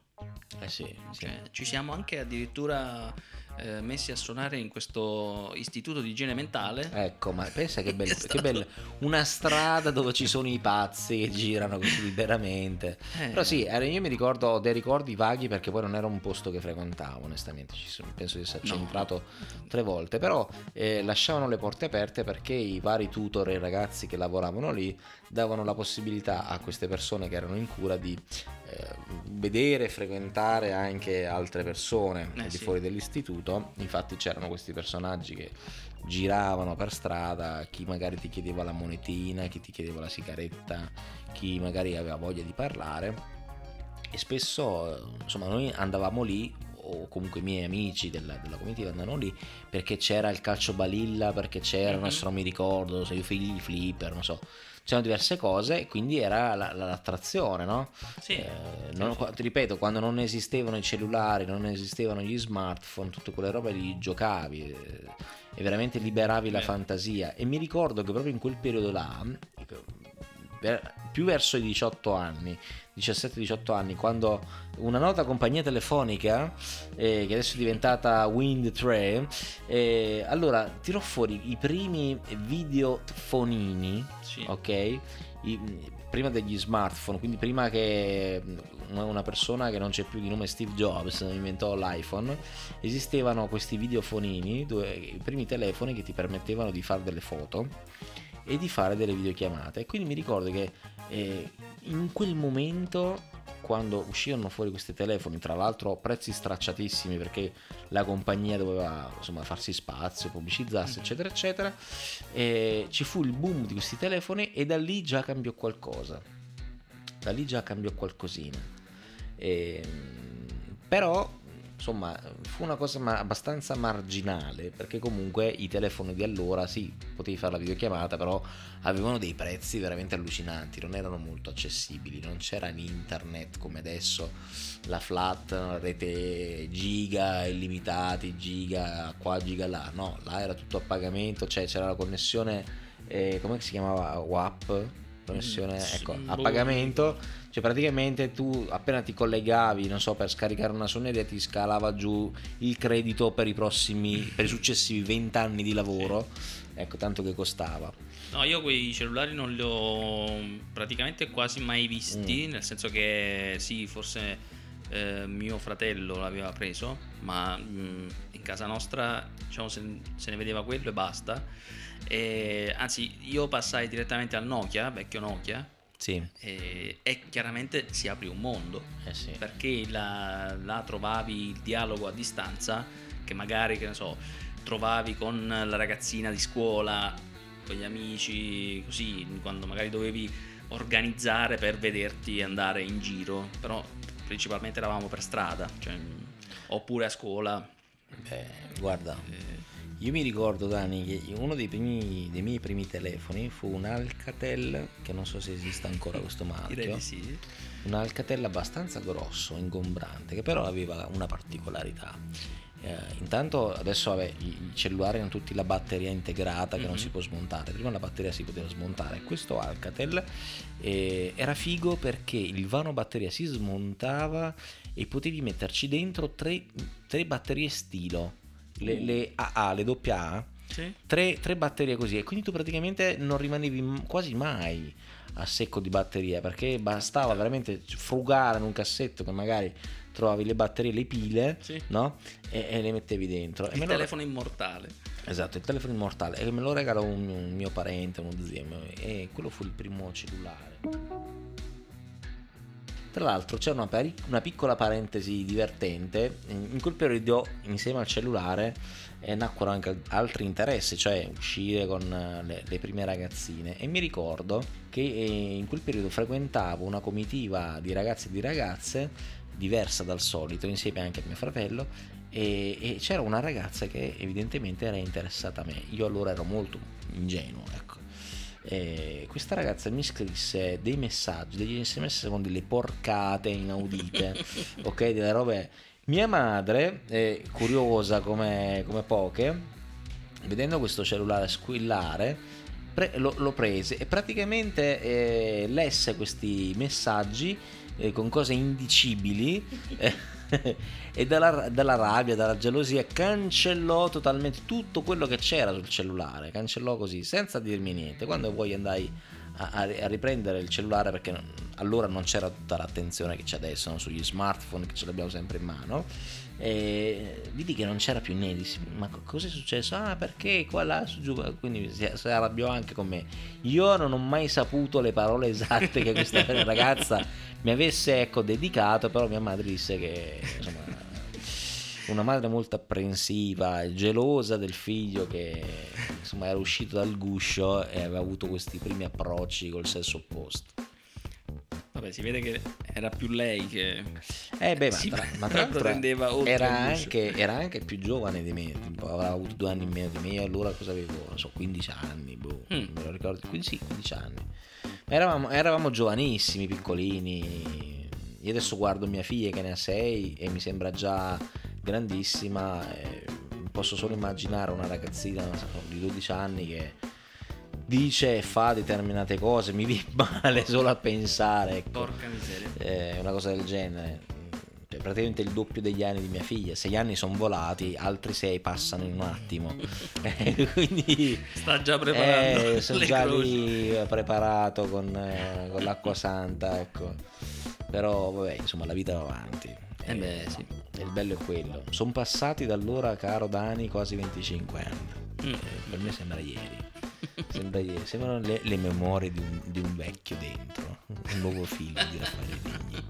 [SPEAKER 1] eh sì, sì.
[SPEAKER 2] Cioè, ci siamo anche addirittura eh, messi a suonare in questo istituto di igiene mentale.
[SPEAKER 1] Ecco, ma pensa che bello,
[SPEAKER 2] È
[SPEAKER 1] che
[SPEAKER 2] stato-
[SPEAKER 1] bello, una strada dove ci sono i pazzi che girano così liberamente.
[SPEAKER 2] Eh,
[SPEAKER 1] Però sì, io mi ricordo ho dei ricordi vaghi perché poi non era un posto che frequentavo, onestamente, ci sono- penso di esserci
[SPEAKER 2] No.
[SPEAKER 1] entrato tre volte, però eh, lasciavano le porte aperte perché i vari tutor e i ragazzi che lavoravano lì davano la possibilità a queste persone che erano in cura di eh, vedere frequentare anche altre persone
[SPEAKER 2] Eh,
[SPEAKER 1] al di
[SPEAKER 2] sì.
[SPEAKER 1] fuori dell'istituto. Infatti c'erano questi personaggi che giravano per strada, chi magari ti chiedeva la monetina, chi ti chiedeva la sigaretta, chi magari aveva voglia di parlare e spesso insomma noi andavamo lì o comunque i miei amici della, della comitiva andavano lì perché c'era il calcio balilla perché c'era
[SPEAKER 2] Mhm.
[SPEAKER 1] adesso non mi ricordo se io figli di flipper non so c'erano diverse cose e quindi era la- la- l'attrazione no?
[SPEAKER 2] sì,
[SPEAKER 1] Eh, non- ti ripeto, quando non esistevano i cellulari, non esistevano gli smartphone, tutte quelle robe lì giocavi eh, e veramente liberavi la fantasia. E mi ricordo che proprio in quel periodo là, più verso i 18 anni, 17-18 anni, quando una nota compagnia telefonica, eh, che adesso è diventata Wind 3, eh, allora tirò fuori i primi videofonini
[SPEAKER 2] Sì.
[SPEAKER 1] ok? I- prima degli smartphone, quindi prima che una una persona che non c'è più di nome Steve Jobs inventò l'iPhone, esistevano questi videofonini, dove, i primi telefoni che ti permettevano di fare delle foto e di fare delle videochiamate. E quindi mi ricordo che eh, in quel momento quando uscirono fuori questi telefoni, tra l'altro a prezzi stracciatissimi perché la compagnia doveva insomma farsi spazio, pubblicizzarsi, eccetera, eccetera, e ci fu il boom di questi telefoni e da lì già cambiò qualcosa. Da lì già cambiò qualcosina. Ehm, però insomma fu una cosa ma- abbastanza marginale perché comunque i telefoni di allora sì potevi fare la videochiamata però avevano dei prezzi veramente allucinanti non erano molto accessibili non c'era l'internet come adesso la flat la rete giga illimitati giga qua giga là no là era tutto a pagamento cioè c'era la connessione eh, come si chiamava? WAP connessione
[SPEAKER 2] Mm,
[SPEAKER 1] ecco, a pagamento, cioè praticamente tu appena ti collegavi, non so, per scaricare una suoneria ti scalava giù il credito per i prossimi, per i successivi 20 anni di lavoro, ecco, tanto che costava.
[SPEAKER 2] No, io quei cellulari non li ho praticamente quasi mai visti, nel senso che sì, forse eh, mio fratello l'aveva preso, ma mm, in casa nostra diciamo, se, se ne vedeva quello e basta. E, anzi, io passai direttamente al Nokia, vecchio Nokia,
[SPEAKER 1] Sì,
[SPEAKER 2] e, e chiaramente si aprì un mondo.
[SPEAKER 1] Eh sì.
[SPEAKER 2] perché là, là trovavi il dialogo a distanza che magari che ne so trovavi con la ragazzina di scuola con gli amici così quando magari dovevi organizzare per vederti andare in giro. Però principalmente eravamo per strada cioè, oppure a scuola.
[SPEAKER 1] Beh, guarda,
[SPEAKER 2] eh,
[SPEAKER 1] io mi ricordo Dani che uno dei, primi, dei miei primi telefoni fu un Alcatel, che non so se esista ancora questo
[SPEAKER 2] direi
[SPEAKER 1] marchio,
[SPEAKER 2] di sì.
[SPEAKER 1] Un Alcatel abbastanza grosso, ingombrante, che però aveva una particolarità. Eh, intanto adesso vabbè, i cellulari hanno tutti la batteria integrata che non
[SPEAKER 2] Mhm.
[SPEAKER 1] si può smontare, prima la batteria si poteva smontare, questo Alcatel eh, era figo perché il vano batteria si smontava e potevi metterci dentro tre, tre batterie stilo, le, le AA, le AA,
[SPEAKER 2] sì
[SPEAKER 1] tre, tre batterie così e quindi tu praticamente non rimanevi quasi mai a secco di batteria perché bastava veramente frugare in un cassetto che magari trovavi le batterie, le pile,
[SPEAKER 2] Sì.
[SPEAKER 1] no? E, e le mettevi dentro. E
[SPEAKER 2] il
[SPEAKER 1] me lo-
[SPEAKER 2] telefono immortale
[SPEAKER 1] Esatto, il telefono immortale e me lo regalò un, un mio parente, uno zio e quello fu il primo cellulare. Tra l'altro c'è una, pari- una piccola parentesi divertente, in quel periodo insieme al cellulare eh, nacquero anche altri interessi, cioè uscire con eh, le, le prime ragazzine. E mi ricordo che eh, in quel periodo frequentavo una comitiva di ragazzi e di ragazze diversa dal solito, insieme anche a mio fratello e, e c'era una ragazza che evidentemente era interessata a me, io allora ero molto ingenuo, ecco. E questa ragazza mi scrisse dei messaggi, degli sms con delle porcate inaudite, ok, delle robe. Mia madre, eh, curiosa come, come poche, vedendo questo cellulare squillare, pre- lo, lo prese e praticamente eh, lesse questi messaggi eh, con cose indicibili eh, e dalla, dalla rabbia, dalla gelosia cancellò totalmente tutto quello che c'era sul cellulare, cancellò così senza dirmi niente. Quando poi andai a, a- riprendere il cellulare perché allora non c'era tutta l'attenzione che c'è adesso no? sugli smartphone che ce l'abbiamo sempre in mano e vidi che non c'era più dissi, ma co- cosa è successo? ah perché qua là su giù quindi si, si arrabbiò anche con me io non ho mai saputo le parole esatte che questa ragazza mi avesse ecco dedicato però mia madre disse che insomma una madre molto apprensiva e gelosa del figlio che insomma era uscito dal guscio e aveva avuto questi primi approcci col sesso opposto
[SPEAKER 2] vabbè si vede che era più lei che
[SPEAKER 1] Eh beh, ma
[SPEAKER 2] si
[SPEAKER 1] tra, ma tra l'altro era anche, era anche più giovane di me, tipo, aveva avuto due anni in meno di me, allora cosa avevo? Non so, 15 anni, boh,
[SPEAKER 2] Mm.
[SPEAKER 1] me lo ricordo, quindi sì, 15 anni. Ma eravamo, eravamo giovanissimi, piccolini, io adesso guardo mia figlia che ne ha 6 e mi sembra già grandissima, e posso solo immaginare una ragazzina non so, di 12 anni che dice e fa determinate cose, mi viene male solo a pensare, ecco
[SPEAKER 2] porca miseria
[SPEAKER 1] eh, una cosa del genere. Cioè, praticamente il doppio degli anni di mia figlia. Sei anni sono volati, altri sei passano in un attimo. Eh, Quindi
[SPEAKER 2] sta già preparando
[SPEAKER 1] eh, sono già
[SPEAKER 2] croci.
[SPEAKER 1] lì eh, preparato con, eh, con l'acqua santa, ecco. Però vabbè, insomma, la vita va avanti.
[SPEAKER 2] Eh beh, sì.
[SPEAKER 1] E il bello è quello. Sono passati da allora, caro Dani, quasi 25 anni.
[SPEAKER 2] Mm.
[SPEAKER 1] Eh, per me sembra ieri. Sembra. Sembrano le, le memorie di un, di un vecchio dentro. Un nuovo film di Raffaele Vigni.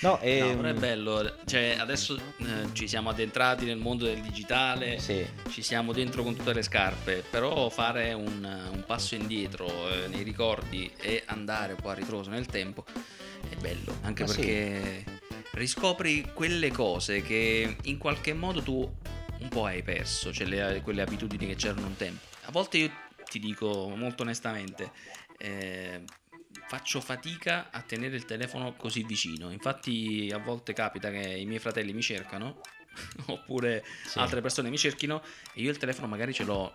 [SPEAKER 1] No,
[SPEAKER 2] No,
[SPEAKER 1] ehm,
[SPEAKER 2] però è bello, cioè adesso eh, ci siamo addentrati nel mondo del digitale,
[SPEAKER 1] Sì.
[SPEAKER 2] ci siamo dentro con tutte le scarpe, però fare un, un passo indietro eh, nei ricordi e andare un po' a ritroso nel tempo è bello, anche
[SPEAKER 1] Ma sì.
[SPEAKER 2] perché riscopri quelle cose che in qualche modo tu un po' hai perso, cioè le- quelle abitudini che c'erano un tempo. A volte io ti dico molto onestamente, eh, faccio fatica a tenere il telefono così vicino. Infatti, a volte capita che i miei fratelli mi cercano, oppure
[SPEAKER 1] Sì.
[SPEAKER 2] altre persone mi cerchino, e io il telefono magari ce l'ho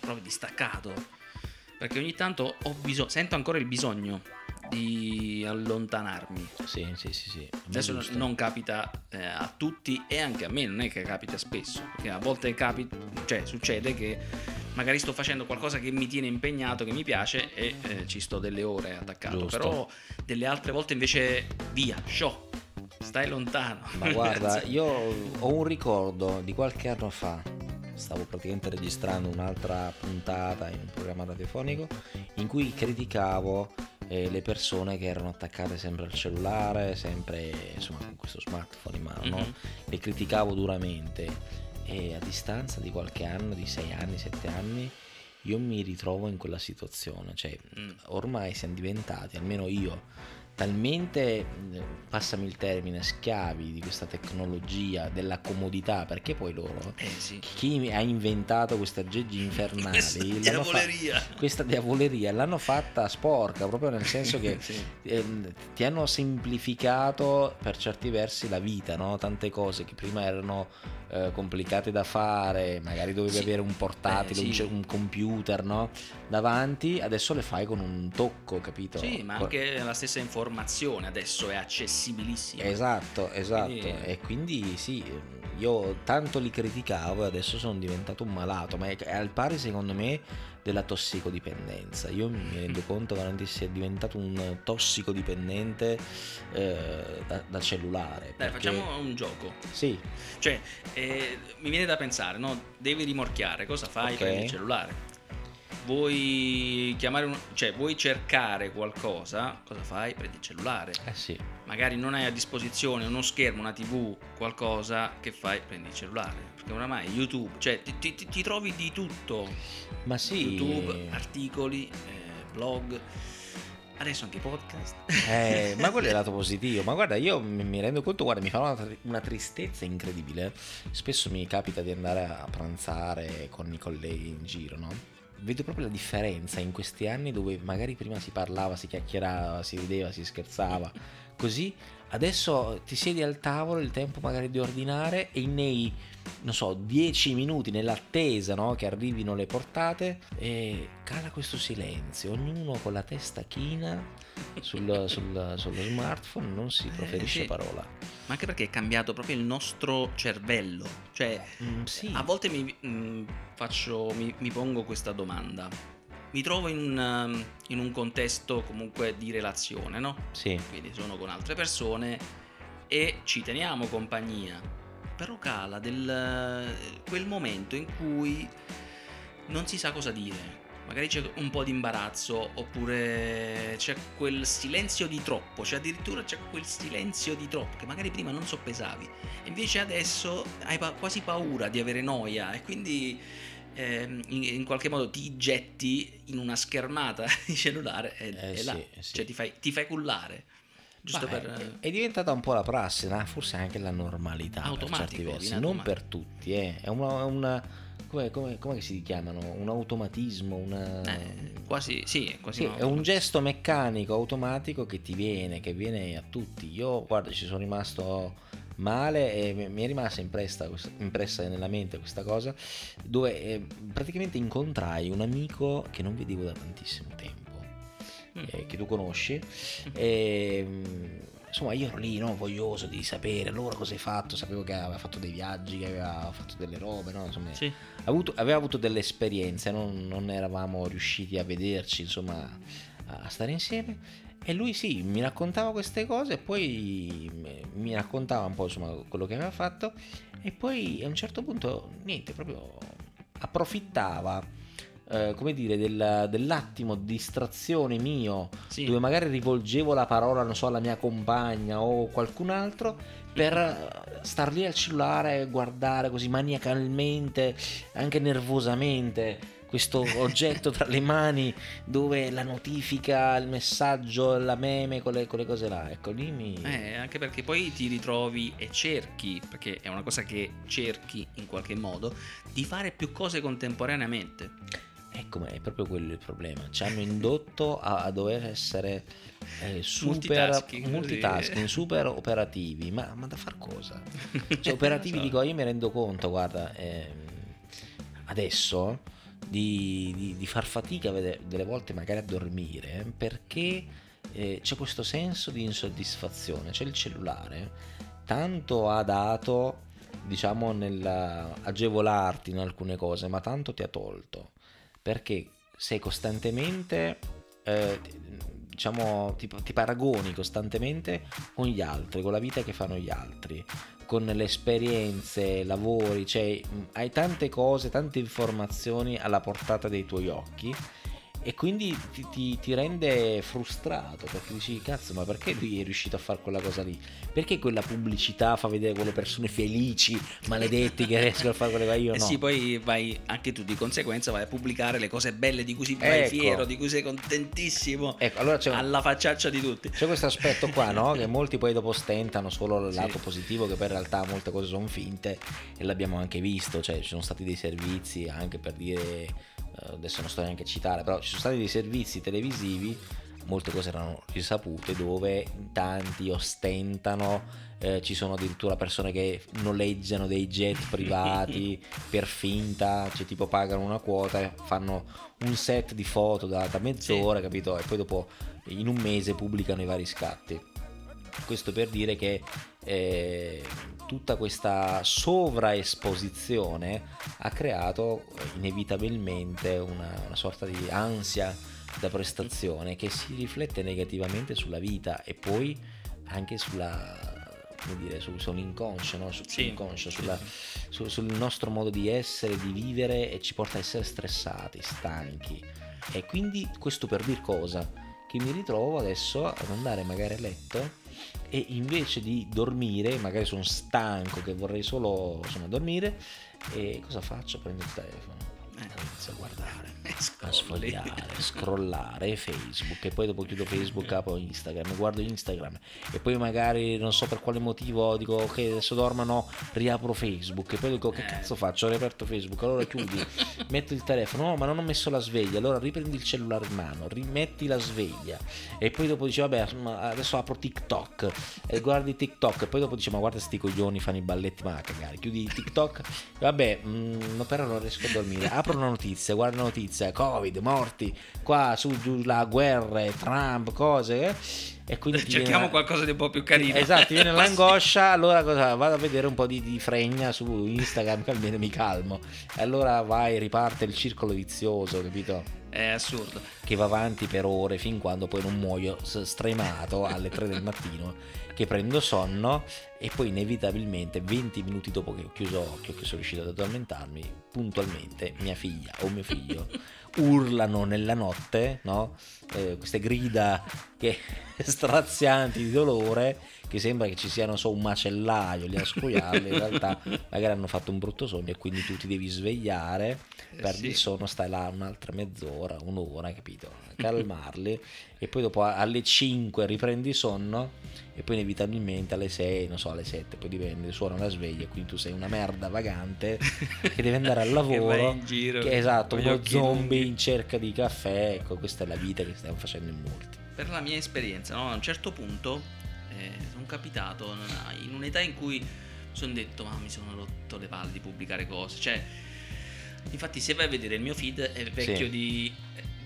[SPEAKER 2] proprio distaccato. Perché ogni tanto ho bisogno, sento ancora il bisogno di allontanarmi.
[SPEAKER 1] Sì, sì, sì, sì.
[SPEAKER 2] Adesso non,
[SPEAKER 1] Giusto.
[SPEAKER 2] non capita eh, a tutti e anche a me, non è che capita spesso, perché a volte capita, cioè succede che magari sto facendo qualcosa che mi tiene impegnato, che mi piace e eh, ci sto delle ore attaccato,
[SPEAKER 1] Giusto.
[SPEAKER 2] però delle altre volte invece via, show, stai lontano.
[SPEAKER 1] Ma guarda, io ho un ricordo di qualche anno fa. Stavo praticamente registrando un'altra puntata in un programma radiofonico in cui criticavo eh, le persone che erano attaccate sempre al cellulare, sempre insomma con questo smartphone in mano. no?
[SPEAKER 2] Mhm.
[SPEAKER 1] Le criticavo duramente e a distanza di qualche anno, di 6 anni, 7 anni, io mi ritrovo in quella situazione. Cioè,
[SPEAKER 2] Mm.
[SPEAKER 1] ormai siamo diventati, almeno io, talmente, mh, passami il termine, schiavi di questa tecnologia, della comodità, perché poi loro,
[SPEAKER 2] Eh sì.
[SPEAKER 1] chi ha inventato questi aggeggi infernali,
[SPEAKER 2] Questa
[SPEAKER 1] l'hanno fa-
[SPEAKER 2] diavoleria.
[SPEAKER 1] questa diavoleria l'hanno fatta sporca, proprio nel senso che
[SPEAKER 2] Sì.
[SPEAKER 1] ehm, ti hanno semplificato per certi versi la vita, no? tante cose che prima erano eh, complicate da fare, magari dovevi
[SPEAKER 2] Sì.
[SPEAKER 1] avere un portatile,
[SPEAKER 2] Eh,
[SPEAKER 1] un
[SPEAKER 2] sì.
[SPEAKER 1] ce- un, computer no? davanti, adesso le fai con un tocco, capito?
[SPEAKER 2] Sì, ma anche la stessa informazione adesso è accessibilissima.
[SPEAKER 1] Esatto, esatto.
[SPEAKER 2] Quindi-
[SPEAKER 1] E quindi sì, io tanto li criticavo e adesso sono diventato un malato, ma è è al pari secondo me della tossicodipendenza. Io mi rendo conto veramente essere diventato un tossicodipendente eh, da, da cellulare.
[SPEAKER 2] Dai,
[SPEAKER 1] perché-
[SPEAKER 2] facciamo un gioco.
[SPEAKER 1] Sì,
[SPEAKER 2] Cioè, eh, mi viene da pensare, no? Devi rimorchiare, cosa fai?
[SPEAKER 1] Ok.
[SPEAKER 2] Prendi il cellulare. Vuoi chiamare un... cioè, vuoi cercare qualcosa? Cosa fai? Prendi il cellulare.
[SPEAKER 1] eh sì.
[SPEAKER 2] Magari non hai a disposizione uno schermo, una tv, qualcosa, che fai? Prendi il cellulare. Perché oramai YouTube, cioè ti, ti- ti- trovi di tutto.
[SPEAKER 1] Ma sì.
[SPEAKER 2] YouTube, articoli, eh, blog, adesso anche podcast.
[SPEAKER 1] Eh, ma quello è il lato positivo. Ma guarda, io mi, rendo conto, guarda, mi fa una, una tristezza incredibile. Spesso mi capita di andare a pranzare con i colleghi in giro, no? Vedo proprio la differenza in questi anni dove magari prima si parlava, si chiacchierava, si rideva, si scherzava. Così adesso ti siedi al tavolo, il tempo magari di ordinare e nei, non so, 10 minuti nell'attesa no, che arrivino le portate, e cala questo silenzio, ognuno con la testa china sul- sul- sullo smartphone, non si proferisce
[SPEAKER 2] Eh, sì.
[SPEAKER 1] parola.
[SPEAKER 2] Ma anche perché è cambiato proprio il nostro cervello. Cioè,
[SPEAKER 1] Mm, sì,
[SPEAKER 2] a volte mi, mm, faccio, mi, mi pongo questa domanda. Mi trovo in un, um, in un contesto comunque di relazione, no?
[SPEAKER 1] sì,
[SPEAKER 2] Quindi sono con altre persone e ci teniamo compagnia. Però cala del, quel momento in cui non si sa cosa dire. Magari c'è un po' di imbarazzo oppure c'è quel silenzio di troppo, cioè addirittura c'è quel silenzio di troppo che magari prima non soppesavi. Invece adesso hai pa- quasi paura di avere noia e quindi ehm, in, in qualche modo ti getti in una schermata di cellulare e,
[SPEAKER 1] Eh
[SPEAKER 2] e
[SPEAKER 1] sì,
[SPEAKER 2] là,
[SPEAKER 1] eh sì.
[SPEAKER 2] cioè ti fai, ti fai cullare. Giusto
[SPEAKER 1] Ma
[SPEAKER 2] per...
[SPEAKER 1] è, è diventata un po' la prassi, no? forse anche la normalità per
[SPEAKER 2] Automatico,
[SPEAKER 1] certi versi, non per tutti, eh. è una, una- come, come- come si chiamano? Un automatismo, una...
[SPEAKER 2] Eh, quasi, sì, è quasi
[SPEAKER 1] Sì,
[SPEAKER 2] un
[SPEAKER 1] è un gesto meccanico, automatico che ti viene, che viene a tutti. Io, guarda, ci sono rimasto male e mi- è rimasta impressa, impressa nella mente questa cosa, dove eh, praticamente incontrai un amico che non vedevo da tantissimo tempo,
[SPEAKER 2] Mm.
[SPEAKER 1] eh, che tu conosci, e mm, insomma io ero lì, no, voglioso di sapere allora cosa hai fatto, sapevo che aveva fatto dei viaggi, che aveva fatto delle robe, no? insomma,
[SPEAKER 2] Sì.
[SPEAKER 1] avuto- aveva avuto delle esperienze, non, non eravamo riusciti a vederci, insomma, a stare insieme. E lui sì, mi raccontava queste cose e poi mi raccontava un po' insomma quello che aveva fatto e poi a un certo punto niente, proprio approfittava eh, come dire del- dell'attimo di distrazione mio
[SPEAKER 2] Sì.
[SPEAKER 1] dove magari rivolgevo la parola, non so, alla mia compagna o qualcun altro per eh, star lì al cellulare, guardare così maniacalmente, anche nervosamente questo oggetto tra le mani dove la notifica, il messaggio, la meme, quelle, quelle cose là. Ecco, lì mi...
[SPEAKER 2] Eh, anche perché poi ti ritrovi e cerchi, perché è una cosa che cerchi in qualche modo, di fare più cose contemporaneamente.
[SPEAKER 1] Ecco, ma è proprio quello il problema. Ci hanno indotto a, a dover essere eh, super
[SPEAKER 2] Multitasking,
[SPEAKER 1] multitasking, super operativi. Ma, ma da far cosa? Cioè, operativi,
[SPEAKER 2] so.
[SPEAKER 1] dico, io mi rendo conto, guarda, ehm, adesso di, di, di far fatica delle volte magari a dormire perché eh, c'è questo senso di insoddisfazione, c'è il cellulare, tanto ha dato diciamo nell'agevolarti in alcune cose, ma tanto ti ha tolto, perché sei costantemente, eh, diciamo, ti, ti paragoni costantemente con gli altri, con la vita che fanno gli altri, con le esperienze, lavori, cioè hai tante cose, tante informazioni alla portata dei tuoi occhi e quindi ti, ti, ti, rende frustrato perché dici cazzo ma perché lui è riuscito a fare quella cosa lì? Perché quella pubblicità fa vedere quelle persone felici maledetti che riescono a fare quelle cose? Io
[SPEAKER 2] eh
[SPEAKER 1] no.
[SPEAKER 2] sì poi vai anche tu di conseguenza vai a pubblicare le cose belle di cui sei ecco. fiero di cui sei contentissimo.
[SPEAKER 1] Ecco allora c'è
[SPEAKER 2] alla facciaccia di tutti.
[SPEAKER 1] C'è questo aspetto qua no? Che molti poi dopo stentano solo il lato sì. positivo che poi in realtà molte cose sono finte e l'abbiamo anche visto cioè ci sono stati dei servizi anche per dire adesso non sto neanche a citare, però ci sono stati dei servizi televisivi, molte cose erano risapute, dove tanti ostentano, eh, ci sono addirittura persone che noleggiano dei jet privati per finta, cioè tipo pagano una quota, fanno un set di foto da, da mezz'ora, sì. capito? E poi dopo in un mese pubblicano i vari scatti. Questo per dire che eh, tutta questa sovraesposizione ha creato inevitabilmente una, una sorta di ansia da prestazione che si riflette negativamente sulla vita e poi anche sulla dire, su, sull'inconscio, no? sull'inconscio sì. sulla, su, sul nostro modo di essere, di vivere e ci porta a essere stressati, stanchi. E quindi questo per dir cosa? Che mi ritrovo adesso ad andare magari a letto e invece di dormire, magari sono stanco che vorrei solo insomma, dormire, e cosa faccio? Prendo il telefono e eh. inizio a guardare a sfogliare, scrollare Facebook e poi dopo chiudo Facebook, apro Instagram, guardo Instagram e poi magari non so per quale motivo dico ok adesso dormo no, riapro Facebook. E poi dico che eh. cazzo faccio, ho riaperto Facebook, allora chiudi, metto il telefono, no ma non ho messo la sveglia, allora riprendi il cellulare in mano, rimetti la sveglia e poi dopo dici vabbè adesso apro TikTok. E guardi TikTok e poi dopo dici ma guarda sti coglioni fanno i balletti ma cagare, chiudi TikTok, vabbè mh, mm, però non riesco a dormire, apro una notizia, guardo una notizia, Covid, morti, qua su giù la guerra, Trump, cose. Eh? E quindi
[SPEAKER 2] cerchiamo viene... qualcosa di un po' più carino.
[SPEAKER 1] Esatto, viene l'angoscia, allora cosa? Vado a vedere un po' di, di fregna su Instagram che almeno mi calmo. E allora vai, riparte il circolo vizioso, capito?
[SPEAKER 2] È assurdo.
[SPEAKER 1] Che va avanti per ore fin quando poi non muoio stremato alle 3 del mattino che prendo sonno e poi inevitabilmente 20 minuti dopo che ho chiuso occhio, che sono riuscito ad addormentarmi, puntualmente mia figlia o mio figlio urlano nella notte, no? eh, queste grida che, strazianti di dolore che sembra che ci siano so, un macellaio lì a scoiarle, in realtà magari hanno fatto un brutto sogno e quindi tu ti devi svegliare, eh perdi sì. il sonno, stai là un'altra mezz'ora, un'ora, capito? Calmarli e poi dopo alle 5 riprendi sonno e poi inevitabilmente alle 6, non so, alle 7, poi dipende, suona la sveglia quindi tu sei una merda vagante che deve andare al lavoro. che
[SPEAKER 2] in giro.
[SPEAKER 1] Che, esatto, uno zombie in cerca di caffè, ecco, questa è la vita che stiamo facendo in molti.
[SPEAKER 2] Per la mia esperienza, no? a un certo punto eh, sono capitato in un'età in cui sono detto ma mi sono rotto le palle di pubblicare cose, cioè infatti se vai a vedere il mio feed è vecchio sì. di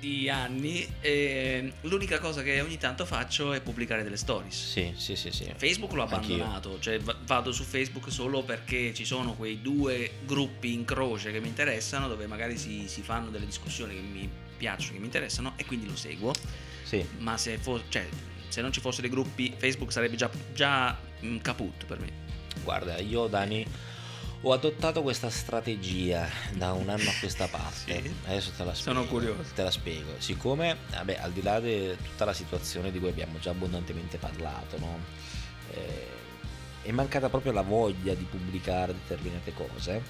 [SPEAKER 2] di anni e l'unica cosa che ogni tanto faccio è pubblicare delle stories.
[SPEAKER 1] Sì, sì, sì, sì.
[SPEAKER 2] Facebook l'ho abbandonato, Anch'io. cioè vado su Facebook solo perché ci sono quei due gruppi in croce che mi interessano dove magari si, si fanno delle discussioni che mi piacciono, che mi interessano e quindi lo seguo.
[SPEAKER 1] Sì.
[SPEAKER 2] Ma se, fo- cioè, se non ci fossero dei gruppi Facebook sarebbe già, già caput per me.
[SPEAKER 1] Guarda, io Dani ho adottato questa strategia da un anno a questa parte.
[SPEAKER 2] sì.
[SPEAKER 1] Adesso te la spiego.
[SPEAKER 2] Sono curioso.
[SPEAKER 1] Te la spiego. Siccome, vabbè, al di là di tutta la situazione di cui abbiamo già abbondantemente parlato, no? Eh, è mancata proprio la voglia di pubblicare determinate cose.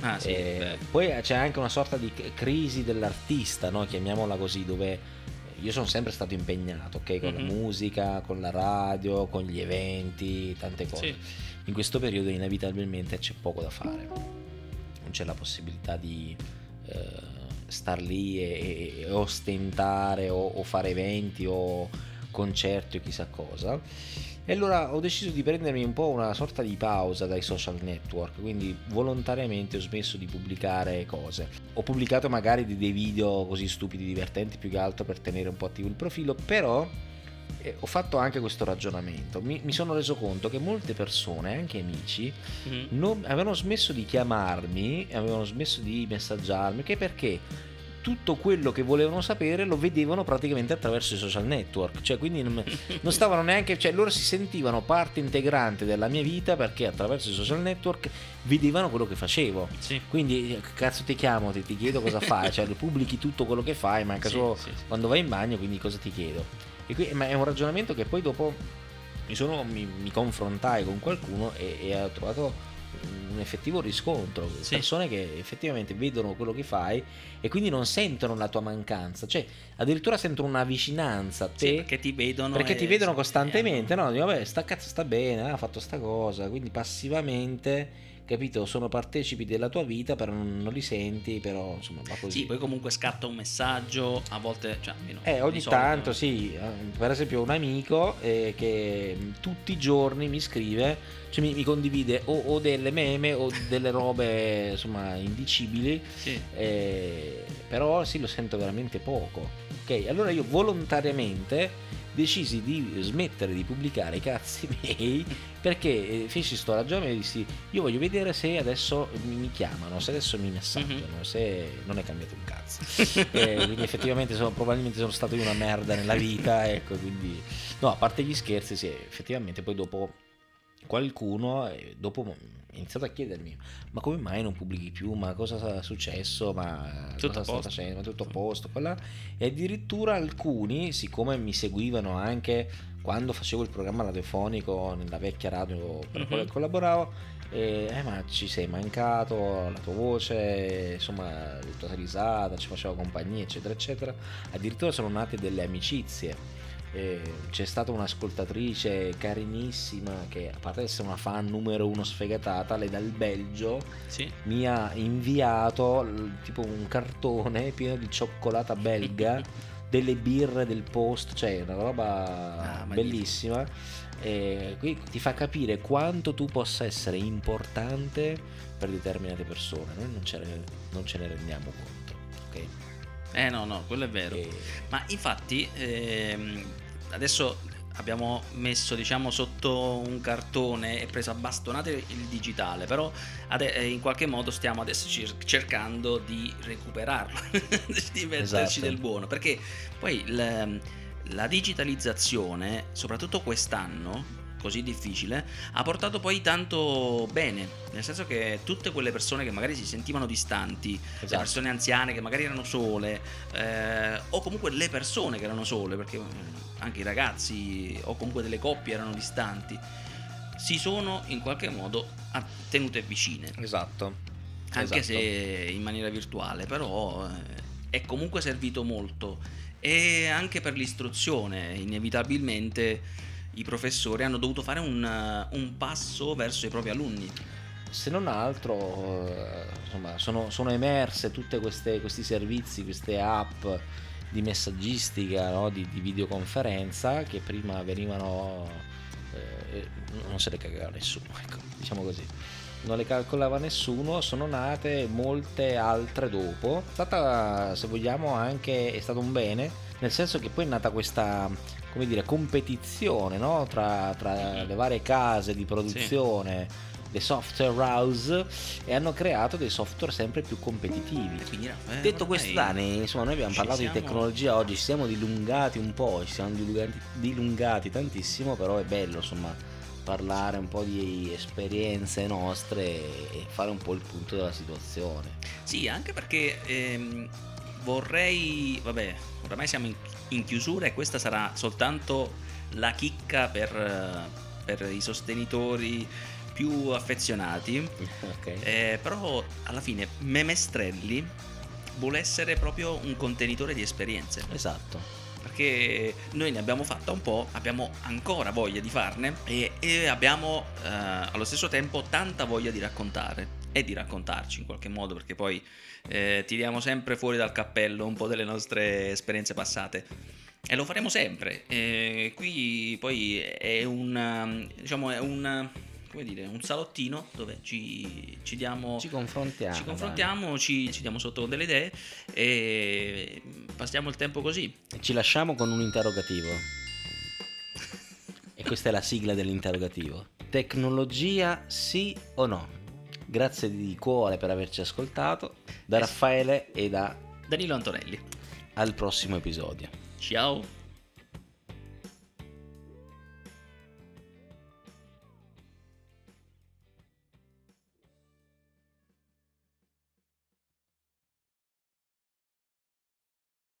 [SPEAKER 2] Ah, sì,
[SPEAKER 1] eh, poi c'è anche una sorta di crisi dell'artista, no? chiamiamola così, dove io sono sempre stato impegnato, ok? Con mm-hmm. la musica, con la radio, con gli eventi, tante cose. Sì in questo periodo inevitabilmente c'è poco da fare, non c'è la possibilità di eh, star lì e, e ostentare o, o, fare eventi o concerti o chissà cosa. E allora ho deciso di prendermi un po' una sorta di pausa dai social network, quindi volontariamente ho smesso di pubblicare cose. Ho pubblicato magari dei video così stupidi, divertenti, più che altro per tenere un po' attivo il profilo, però eh, ho fatto anche questo ragionamento. Mi, mi, sono reso conto che molte persone, anche amici, mm-hmm. non, avevano smesso di chiamarmi, avevano smesso di messaggiarmi, che perché tutto quello che volevano sapere lo vedevano praticamente attraverso i social network, cioè quindi non, non, stavano neanche, cioè loro si sentivano parte integrante della mia vita perché attraverso i social network vedevano quello che facevo. Sì. Quindi cazzo ti chiamo, ti, ti chiedo cosa fai, cioè pubblichi tutto quello che fai, manca sì, solo sì, quando vai in bagno, quindi cosa ti chiedo. Qui, ma è un ragionamento che poi dopo mi, sono, mi, mi confrontai con qualcuno e, e ho trovato un effettivo riscontro, sì. persone che effettivamente vedono quello che fai e quindi non sentono la tua mancanza, cioè addirittura sentono una vicinanza a te sì,
[SPEAKER 2] perché ti vedono
[SPEAKER 1] perché ti vedono costantemente, no, dico vabbè, sta cazzo sta bene, ha fatto sta cosa, quindi passivamente capito? Sono partecipi della tua vita, però non, non li senti, però insomma va così.
[SPEAKER 2] Sì, poi comunque scatta un messaggio, a volte, cioè,
[SPEAKER 1] almeno, eh, ogni tanto sì, eh, per esempio un amico eh, che tutti i giorni mi scrive, cioè mi, mi condivide o, o, delle meme o delle robe insomma indicibili, sì. eh, però sì, lo sento veramente poco. Ok, allora io volontariamente decisi di smettere di pubblicare i cazzi miei perché eh, feci sto ragionamento e dissi io voglio vedere se adesso mi chiamano, se adesso mi messaggiano, mm-hmm. se non è cambiato un cazzo. e, quindi effettivamente sono, probabilmente sono stato io una merda nella vita, ecco, quindi no, a parte gli scherzi, sì, effettivamente poi dopo qualcuno dopo ha iniziato a chiedermi ma come mai non pubblichi più? Ma cosa è successo? Ma
[SPEAKER 2] tutto
[SPEAKER 1] cosa stai facendo? Ma tutto a posto quella... e addirittura alcuni siccome mi seguivano anche quando facevo il programma radiofonico nella vecchia radio per mm-hmm. la quale collaboravo eh, eh, ma ci sei mancato la tua voce insomma la tua risata ci faceva compagnia eccetera eccetera. Addirittura sono nate delle amicizie eh, c'è stata un'ascoltatrice carinissima che a parte essere una fan numero uno sfegatata lei dal Belgio sì. mi ha inviato tipo un cartone pieno di cioccolata belga delle birre del post cioè una roba ah, bellissima. E qui ti fa capire quanto tu possa essere importante per determinate persone. Noi non ce ne, non ce ne rendiamo conto ok
[SPEAKER 2] eh no, no, quello è vero. E... Ma infatti ehm, adesso abbiamo messo diciamo sotto un cartone e preso a bastonate il digitale però ade- eh, in qualche modo stiamo adesso cercando di recuperarlo di metterci esatto. del buono perché poi l- la digitalizzazione soprattutto quest'anno così difficile, ha portato poi tanto bene, nel senso che tutte quelle persone che magari si sentivano distanti, esatto. le persone anziane che magari erano sole, eh, o comunque le persone che erano sole, perché mm, anche i ragazzi o comunque delle coppie erano distanti, si sono in qualche modo tenute vicine.
[SPEAKER 1] Esatto.
[SPEAKER 2] Anche
[SPEAKER 1] esatto.
[SPEAKER 2] se in maniera virtuale, però eh, è comunque servito molto. E anche per l'istruzione, inevitabilmente i professori hanno dovuto fare un, un passo verso i propri alunni.
[SPEAKER 1] Se non altro, eh, insomma, sono, sono emerse tutti questi servizi, queste app di messaggistica, no? di, di, videoconferenza che prima venivano... Eh, non se le cagava nessuno, ecco, diciamo così non le calcolava nessuno, sono nate molte altre dopo. È stata, se vogliamo, anche è stato un bene, nel senso che poi è nata questa come dire, competizione no? tra, tra, le varie case di produzione. Sì. Le software house e hanno creato dei software sempre più competitivi. Quindi, eh, Detto questo, Dani, insomma, noi abbiamo parlato siamo... di tecnologia oggi, ci siamo dilungati un po', ci siamo dilungati, dilungati tantissimo, però è bello, insomma, parlare un po' di esperienze nostre e fare un po' il punto della situazione.
[SPEAKER 2] Sì, anche perché ehm, vorrei, vabbè, oramai siamo in, in, chiusura e questa sarà soltanto la chicca per, per i sostenitori più affezionati. Okay. Eh, però alla fine Memestrelli vuole essere proprio un contenitore di esperienze.
[SPEAKER 1] Esatto
[SPEAKER 2] perché noi ne abbiamo fatta un po', abbiamo ancora voglia di farne e, e abbiamo eh, allo stesso tempo tanta voglia di raccontare e di raccontarci in qualche modo perché poi eh, tiriamo sempre fuori dal cappello un po' delle nostre esperienze passate. e lo faremo sempre. Eh, qui poi è un, diciamo, è un, come dire, un salottino dove ci, ci diamo...
[SPEAKER 1] Ci confrontiamo.
[SPEAKER 2] Ci confrontiamo, ci, ci diamo sotto delle idee e passiamo il tempo così.
[SPEAKER 1] Ci lasciamo con un interrogativo. e questa è la sigla dell'interrogativo. Tecnologia sì o no? Grazie di cuore per averci ascoltato. Da Raffaele e da
[SPEAKER 2] Danilo Antonelli.
[SPEAKER 1] Al prossimo episodio.
[SPEAKER 2] Ciao.